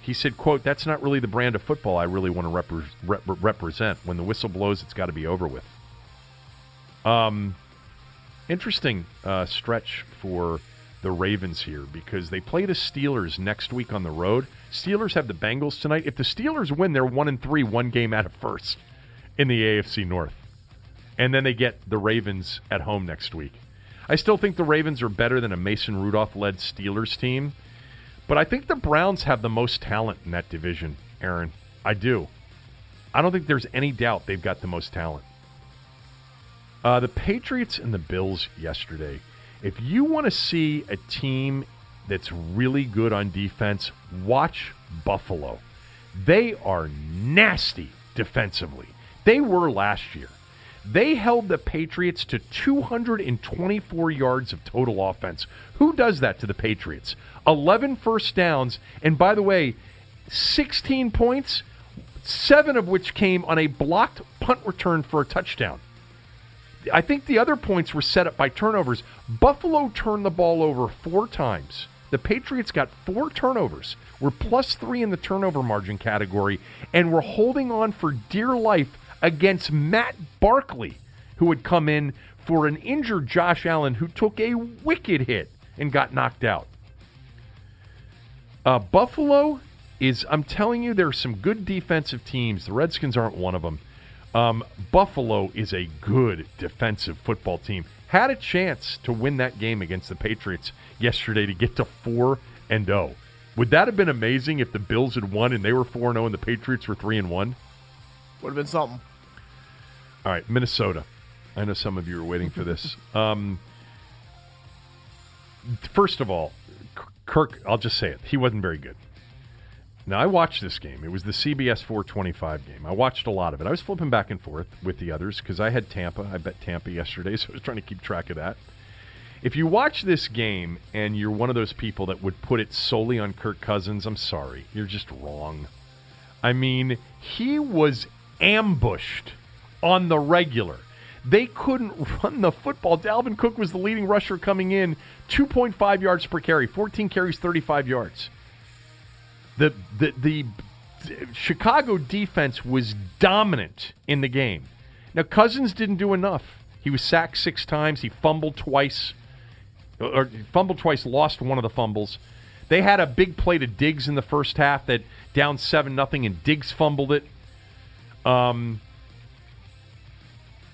He said, quote, that's not really the brand of football I really want to rep- represent. When the whistle blows, it's got to be over with. Um, interesting uh, stretch for the Ravens here because they play the Steelers next week on the road. Steelers have the Bengals tonight. If the Steelers win, they're one and three, one game out of first in the AFC North, and then they get the Ravens at home next week. I still think the Ravens are better than a Mason Rudolph-led Steelers team, but I think the Browns have the most talent in that division. Aaron, I do. I don't think there's any doubt they've got the most talent. Uh, the Patriots and the Bills yesterday. If you want to see a team that's really good on defense, watch Buffalo. They are nasty defensively. They were last year. They held the Patriots to 224 yards of total offense. Who does that to the Patriots? 11 first downs, and by the way, 16 points, seven of which came on a blocked punt return for a touchdown. I think the other points were set up by turnovers. Buffalo turned the ball over four times. The Patriots got four turnovers. We're plus three in the turnover margin category, and we're holding on for dear life against Matt Barkley, who had come in for an injured Josh Allen, who took a wicked hit and got knocked out. Uh, Buffalo is, I'm telling you, there are some good defensive teams. The Redskins aren't one of them. Um, Buffalo is a good defensive football team. Had a chance to win that game against the Patriots yesterday to get to four and zero. Would that have been amazing if the Bills had won and they were four and zero and the Patriots were three and one? Would have been something. All right, Minnesota. I know some of you are waiting for this. *laughs* Um, first of all, Kirk. I'll just say it. He wasn't very good. Now I watched this game. It was the CBS 425 game. I watched a lot of it. I was flipping back and forth with the others because I had Tampa. I bet Tampa yesterday, *laughs* so I was trying to keep track of that. If you watch this game and you're one of those people that would put it solely on Kirk Cousins, I'm sorry. You're just wrong. I mean, he was ambushed on the regular. They couldn't *laughs* run the football. Dalvin Cook was the leading rusher coming in, 2.5 yards per carry, 14 carries, 35 yards. The, the, the Chicago defense was dominant in the game. Now, Cousins didn't do enough. He was sacked six times. He fumbled twice, or fumbled twice, lost one of the fumbles. They had a big play to Diggs in the first half that down seven nothing, and Diggs fumbled it. Um,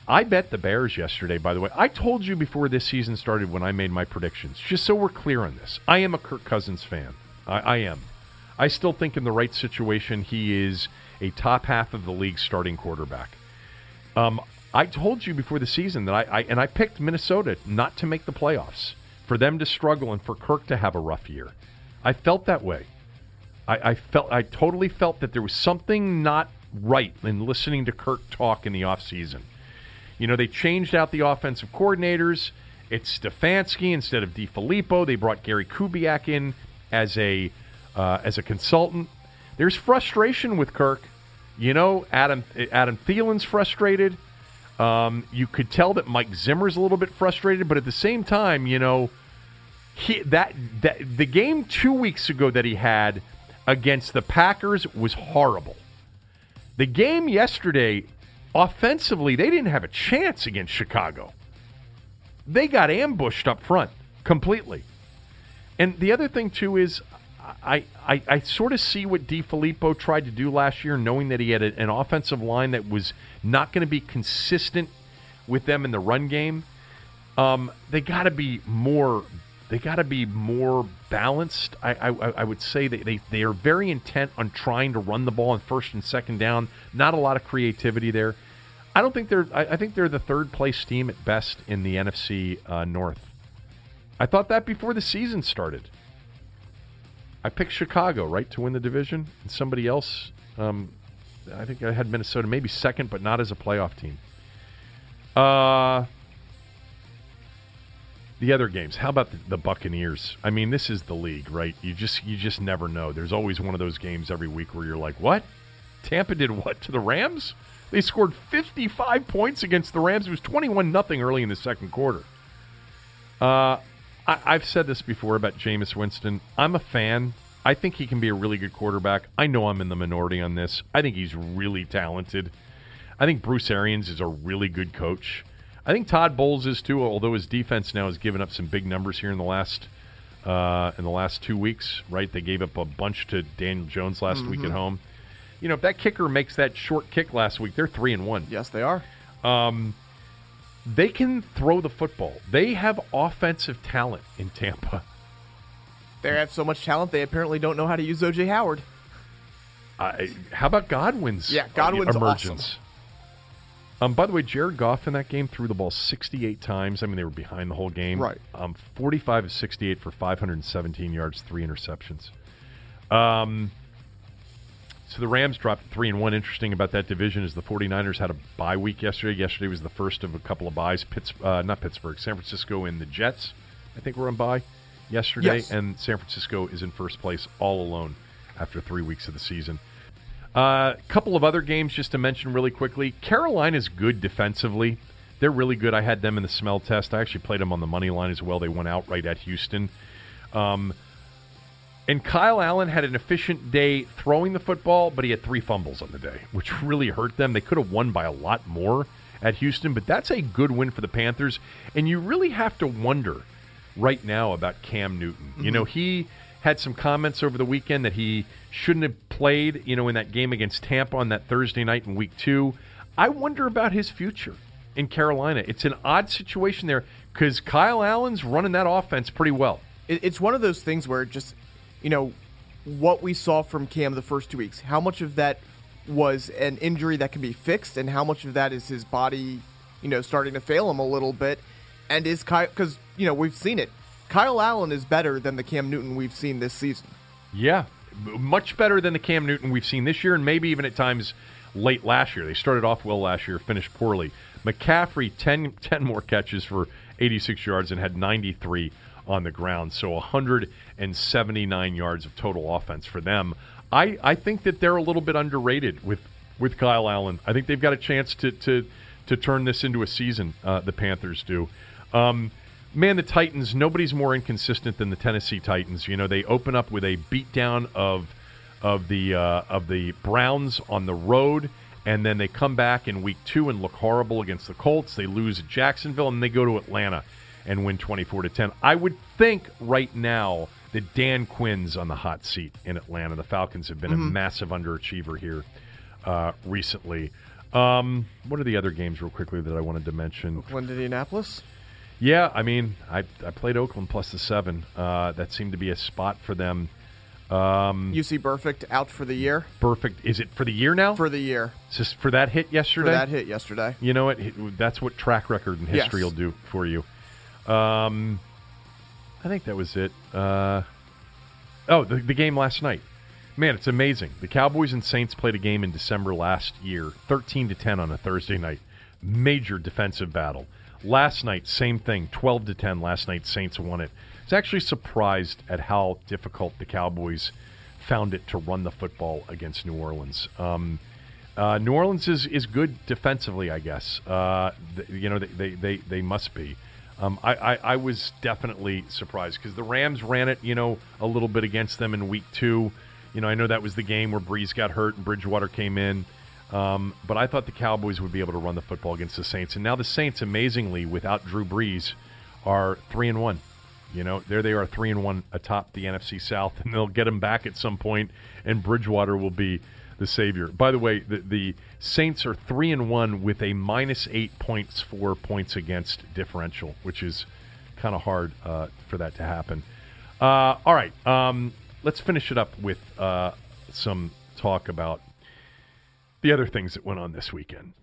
I bet the Bears yesterday. By the way, I told you before this season started when I made my predictions. Just so we're clear on this, I am a Kirk Cousins fan. I, I am. I still think in the right situation he is a top half of the league starting quarterback. Um, I told you before the season that I, I and I picked Minnesota not to make the playoffs, for them to struggle and for Kirk to have a rough year. I felt that way. I, I felt I totally felt that there was something not right in listening to Kirk talk in the offseason. You know, they changed out the offensive coordinators. It's Stefanski instead of DeFilippo. They brought Gary Kubiak in as a uh, as a consultant. There's frustration with Kirk. You know, Adam Adam Thielen's frustrated. Um, you could tell that Mike Zimmer's a little bit frustrated, but at the same time, you know, he that that the game two weeks ago that he had against the Packers was horrible. The game yesterday, offensively, they didn't have a chance against Chicago. They got ambushed up front completely. And the other thing too is I, I, I sort of see what DeFilippo tried to do last year, knowing that he had a, an offensive line that was not going to be consistent with them in the run game. Um, they got to be more. They got to be more balanced. I, I, I would say that they, they are very intent on trying to run the ball in first and second down. Not a lot of creativity there. I don't think they're. I, I think they're the third place team at best in the NFC uh, North. I thought that before the season started. I picked Chicago right to win the division, and somebody else. Um, I think I had Minnesota maybe second, but not as a playoff team. Uh, the other games. How about the, the, Buccaneers? I mean, this is the league, right? You just you just never know. There's always one of those games every week where you're like, "What? Tampa did what to the Rams? They scored 55 points against the Rams. It was 21 nothing early in the second quarter." Uh, I, I've said this before about Jameis Winston. I'm a fan. I think he can be a really good quarterback. I know I'm in the minority on this. I think he's really talented. I think Bruce Arians is a really good coach. I think Todd Bowles is too, although his defense now has given up some big numbers here in the last uh, in the last two weeks. Right, they gave up a bunch to Daniel Jones last mm-hmm. week at mm-hmm. home. You know, if that kicker makes that short kick last week, they're three and one. Yes, they are. Um, they can throw the football. They have offensive talent in Tampa. They have so much talent, they apparently don't know how to use OJ Howard. Uh, how about Godwin's? Yeah, Godwin's emergence. Awesome. Um, by the way, Jared Goff in that game threw the ball 68 times. I mean, they were behind the whole game. Right. Um, 45 of 68 for 517 yards, three interceptions. Um, so the Rams dropped three and one. Interesting about that division is the 49ers had a bye week yesterday. Yesterday was the first of a couple of byes. Pitts, uh, not Pittsburgh, San Francisco and the Jets. I think were on bye yesterday, yes. and San Francisco is in first place all alone after three weeks of the season. A uh, couple of other games just to mention really quickly. Carolina's good defensively. They're really good. I had them in the smell test. I actually played them on the money line as well. They went out right at Houston. Um, and Kyle Allen had an efficient day throwing the football, but he had three fumbles on the day, which really hurt them. They could have won by a lot more at Houston, but that's a good win for the Panthers. And you really have to wonder right now about Cam Newton. Mm-hmm. You know, he had some comments over the weekend that he shouldn't have played, you know, in that game against Tampa on that Thursday night in week two. I wonder about his future in Carolina. It's an odd situation there because Kyle Allen's running that offense pretty well. It's one of those things where just, you know, what we saw from Cam the first two weeks, how much of that was an injury that can be fixed and how much of that is his body, you know, starting to fail him a little bit. And is Kyle, because, you know, we've seen it. Kyle Allen is better than the Cam Newton we've seen this season. Yeah, much better than the Cam Newton we've seen this year, and maybe even at times late last year. They started off well last year, finished poorly. McCaffrey, 10, *laughs* 10 more catches for 86 yards and had 93 on the ground, so 179 yards of total offense for them. I, I think that they're a little bit underrated with, with Kyle Allen. I think they've got a chance to, to, to turn this into a season, uh, the Panthers do. Um, man, the Titans, nobody's more inconsistent than the Tennessee Titans. You know, they open up with a beatdown of of the uh, of the Browns on the road, and then they come back in week two and look horrible against the Colts. They lose at Jacksonville, and they go to Atlanta and win twenty four to ten. I would think right now that Dan Quinn's on the hot seat in Atlanta. The Falcons have been mm-hmm. a massive underachiever here uh, recently. Um, what are the other games, real quickly, that I wanted to mention? Oakland, Indianapolis. Yeah, I mean, I, I played Oakland plus the seven. Uh, that seemed to be a spot for them. Um, UC Burfict out for the year. Perfect. Is it for the year now? For the year. Just for that hit yesterday. For that hit yesterday. You know what? That's what track record and history yes. will do for you. Um, I think that was it. Uh, oh, the, the game last night. Man, it's amazing. The Cowboys and Saints played a game in December last year, thirteen to ten on a Thursday night. Major defensive battle. Last night, same thing, 12 to 10. Last night, Saints won it. I was actually surprised at how difficult the Cowboys found it to run the football against New Orleans. Um, uh, New Orleans is, is good defensively, I guess. Uh, you know, they, they, they, must be. Um, I, I, I, was definitely surprised because the Rams ran it, you know, a little bit against them in week two. You know, I know that was the game where Brees got hurt and Bridgewater came in. Um, but I thought the Cowboys would be able to run the football against the Saints, and now the Saints, amazingly, without Drew Brees, are three and one. You know, there they are, three and one atop the NFC South, *laughs* and they'll get them back at some point, and Bridgewater will be the savior. By the way, the, the Saints are three and one with a minus eight points for points against differential, which is kind of hard uh, for that to happen. Uh, all right, um, let's finish it up with uh, some talk about the other things that went on this weekend.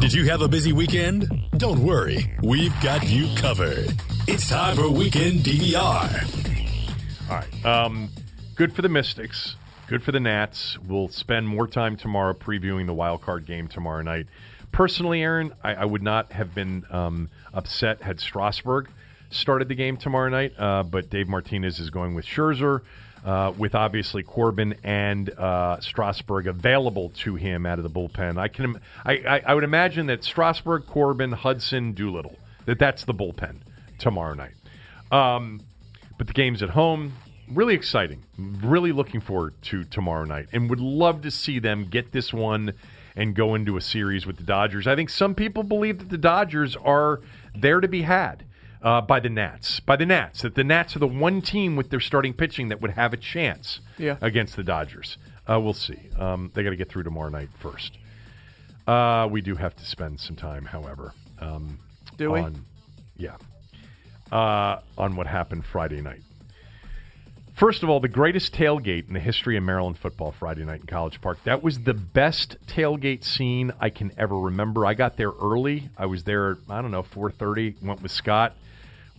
Did you have a busy weekend? Don't worry, we've got you covered. It's time for Weekend DVR. All right. Um, good for the Mystics. Good for the Nats. We'll spend more time tomorrow previewing the wild card game tomorrow night. Personally, Aaron, I, I would not have been um, upset had Strasburg started the game tomorrow night, uh, but Dave Martinez is going with Scherzer uh, with obviously Corbin and uh, Strasburg available to him out of the bullpen. I can, I, I, would imagine that Strasburg, Corbin, Hudson, Doolittle, that that's the bullpen tomorrow night. Um, but the game's at home. Really exciting. Really looking forward to tomorrow night, and would love to see them get this one and go into a series with the Dodgers. I think some people believe that the Dodgers are there to be had uh, by the Nats. By the Nats, that the Nats are the one team with their starting pitching that would have a chance Yeah. against the Dodgers. Uh, we'll see. Um, they got to get through tomorrow night first. Uh, we do have to spend some time, however. Um, Do we? on, Yeah. Uh, on what happened Friday night. First of all, the greatest tailgate in the history of Maryland football Friday night in College Park. That was the best tailgate scene I can ever remember. I got there early. I was there, I don't know, 4:30. Went with Scott.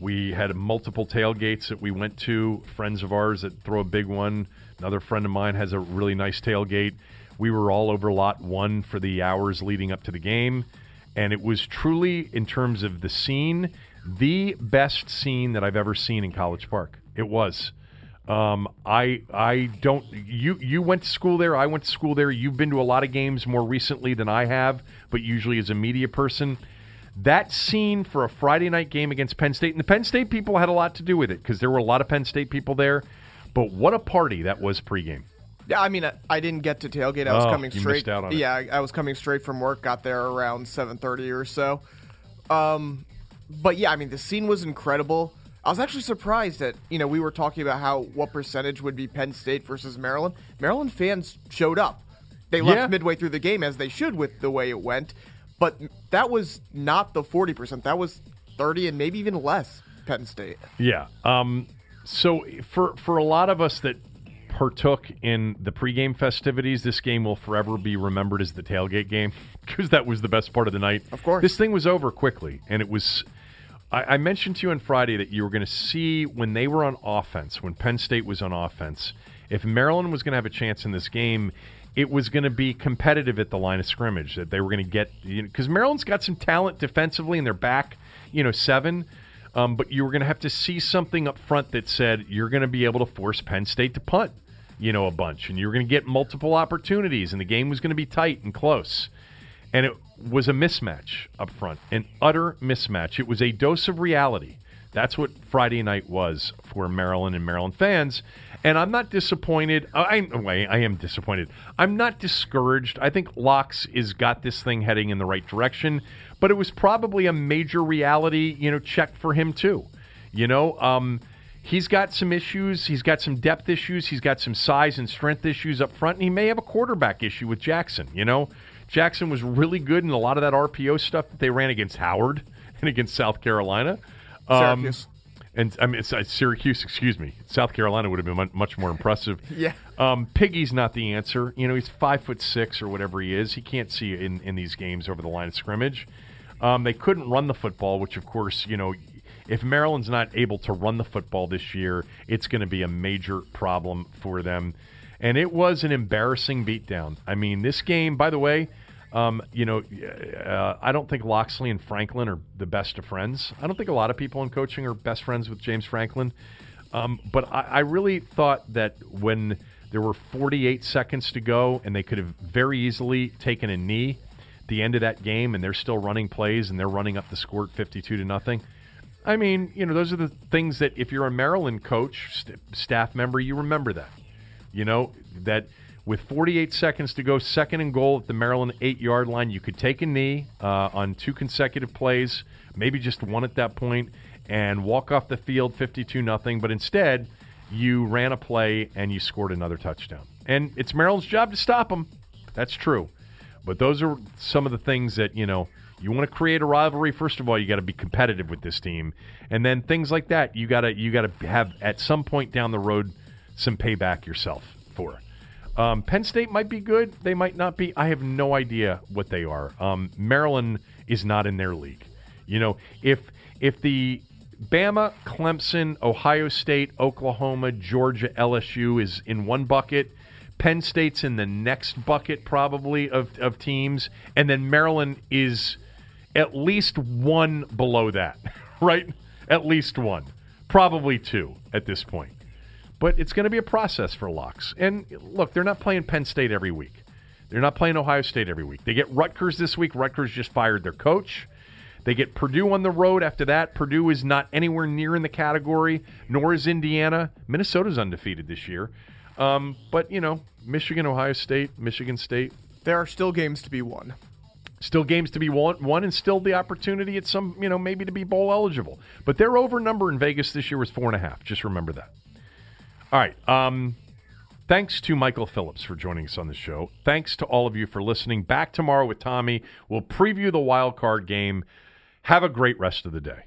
We had multiple tailgates that we went to. Friends of ours that throw a big one. Another friend of mine has a really nice tailgate. We were all over lot one for the hours leading up to the game, and it was truly, in terms of the scene, the best scene that I've ever seen in College Park. It was. Um, I I don't. You you went to school there. I went to school there. You've been to a lot of games more recently than I have, but usually as a media person. That scene for a Friday night game against Penn State, and the Penn State people had a lot to do with it because there were a lot of Penn State people there. But what a party that was pregame. Yeah, I mean, I, I didn't get to tailgate. I was Oh, coming straight. missed out on yeah, I, I was coming straight from work. Got there around seven thirty or so. Um, but yeah, I mean, the scene was incredible. I was actually surprised that you know we were talking about how what percentage would be Penn State versus Maryland. Maryland fans showed up. They left Yeah. midway through the game as they should with the way it went. But that was not the forty percent. That was thirty and maybe even less. Penn State. Yeah. Um, so for for a lot of us that partook in the pregame festivities, this game will forever be remembered as the tailgate game *laughs* because that was the best part of the night. Of course. this thing was over quickly, and it was. I, I mentioned to you on Friday that you were going to see when they were on offense, when Penn State was on offense, if Maryland was going to have a chance in this game. It was going to be competitive at the line of scrimmage. That they were going to get because Maryland's got some talent defensively, and they're back, you know, seven. Um, but you were going to have to see something up front that said you're going to be able to force Penn State to punt, you know, a bunch, and you were going to get multiple opportunities, and the game was going to be tight and close. And it was a mismatch up front, an utter mismatch. It was a dose of reality. That's what Friday night was for Maryland and Maryland fans. And I'm not disappointed. I, I, I am disappointed. I'm not discouraged. I think Locks is got this thing heading in the right direction, but it was probably a major reality, you know, check for him too. You know, um, he's got some issues. He's got some depth issues. He's got some size and strength issues up front, and he may have a quarterback issue with Jackson. You know, Jackson was really good in a lot of that RPO stuff that they ran against Howard *laughs* and against South Carolina. Um, Syracuse. and I mean, it's, uh, Syracuse, excuse me. South Carolina would have been much more impressive. *laughs* Yeah. Um, Piggy's not the answer. You know, he's five foot six or whatever he is. He can't see in, in these games over the line of scrimmage. Um, they couldn't run the football, which, of course, you know, if Maryland's not able to run the football this year, it's going to be a major problem for them. And it was an embarrassing beatdown. I mean, this game, by the way, um, you know, uh, I don't think Locksley and Franklin are the best of friends. I don't think a lot of people in coaching are best friends with James Franklin. Um, but I, I really thought that when there were 48 seconds to go and they could have very easily taken a knee the end of that game and they're still running plays and they're running up the score 52 to nothing. I mean, you know, those are the things that if you're a Maryland coach, st- staff member, you remember that. You know, that with 48 seconds to go, second and goal at the Maryland eight yard line, you could take a knee uh, on two consecutive plays, maybe just one at that point, and walk off the field 52 nothing. But instead, you ran a play and you scored another touchdown. And it's Maryland's job to stop them. That's true. But those are some of the things that, you know, you want to create a rivalry. First of all, you got to be competitive with this team, and then things like that, you got to you got to have at some point down the road some payback yourself for. Um, Penn State might be good. They might not be. I have no idea what they are. Um, Maryland is not in their league. You know, if if the Bama, Clemson, Ohio State, Oklahoma, Georgia, LSU is in one bucket. Penn State's in the next bucket, probably, of, of teams. And then Maryland is at least one below that, *laughs* right? At least one. Probably two at this point. But it's going to be a process for locks. And look, they're not playing Penn State every week. They're not playing Ohio State every week. They get Rutgers this week. Rutgers just fired their coach. They get Purdue on the road after that. Purdue is not anywhere near in the category, nor is Indiana. Minnesota's undefeated this year. Um, but, you know, Michigan, Ohio State, Michigan State. There are still games to be won. Still games to be won, won, and still the opportunity at some, you know, maybe to be bowl eligible. But their over number in Vegas this year was four and a half. Just remember that. All right. Um, thanks to Michael Phillips for joining us on the show. Thanks to all of you for listening. Back tomorrow with Tommy. We'll preview the wild card game. Have a great rest of the day.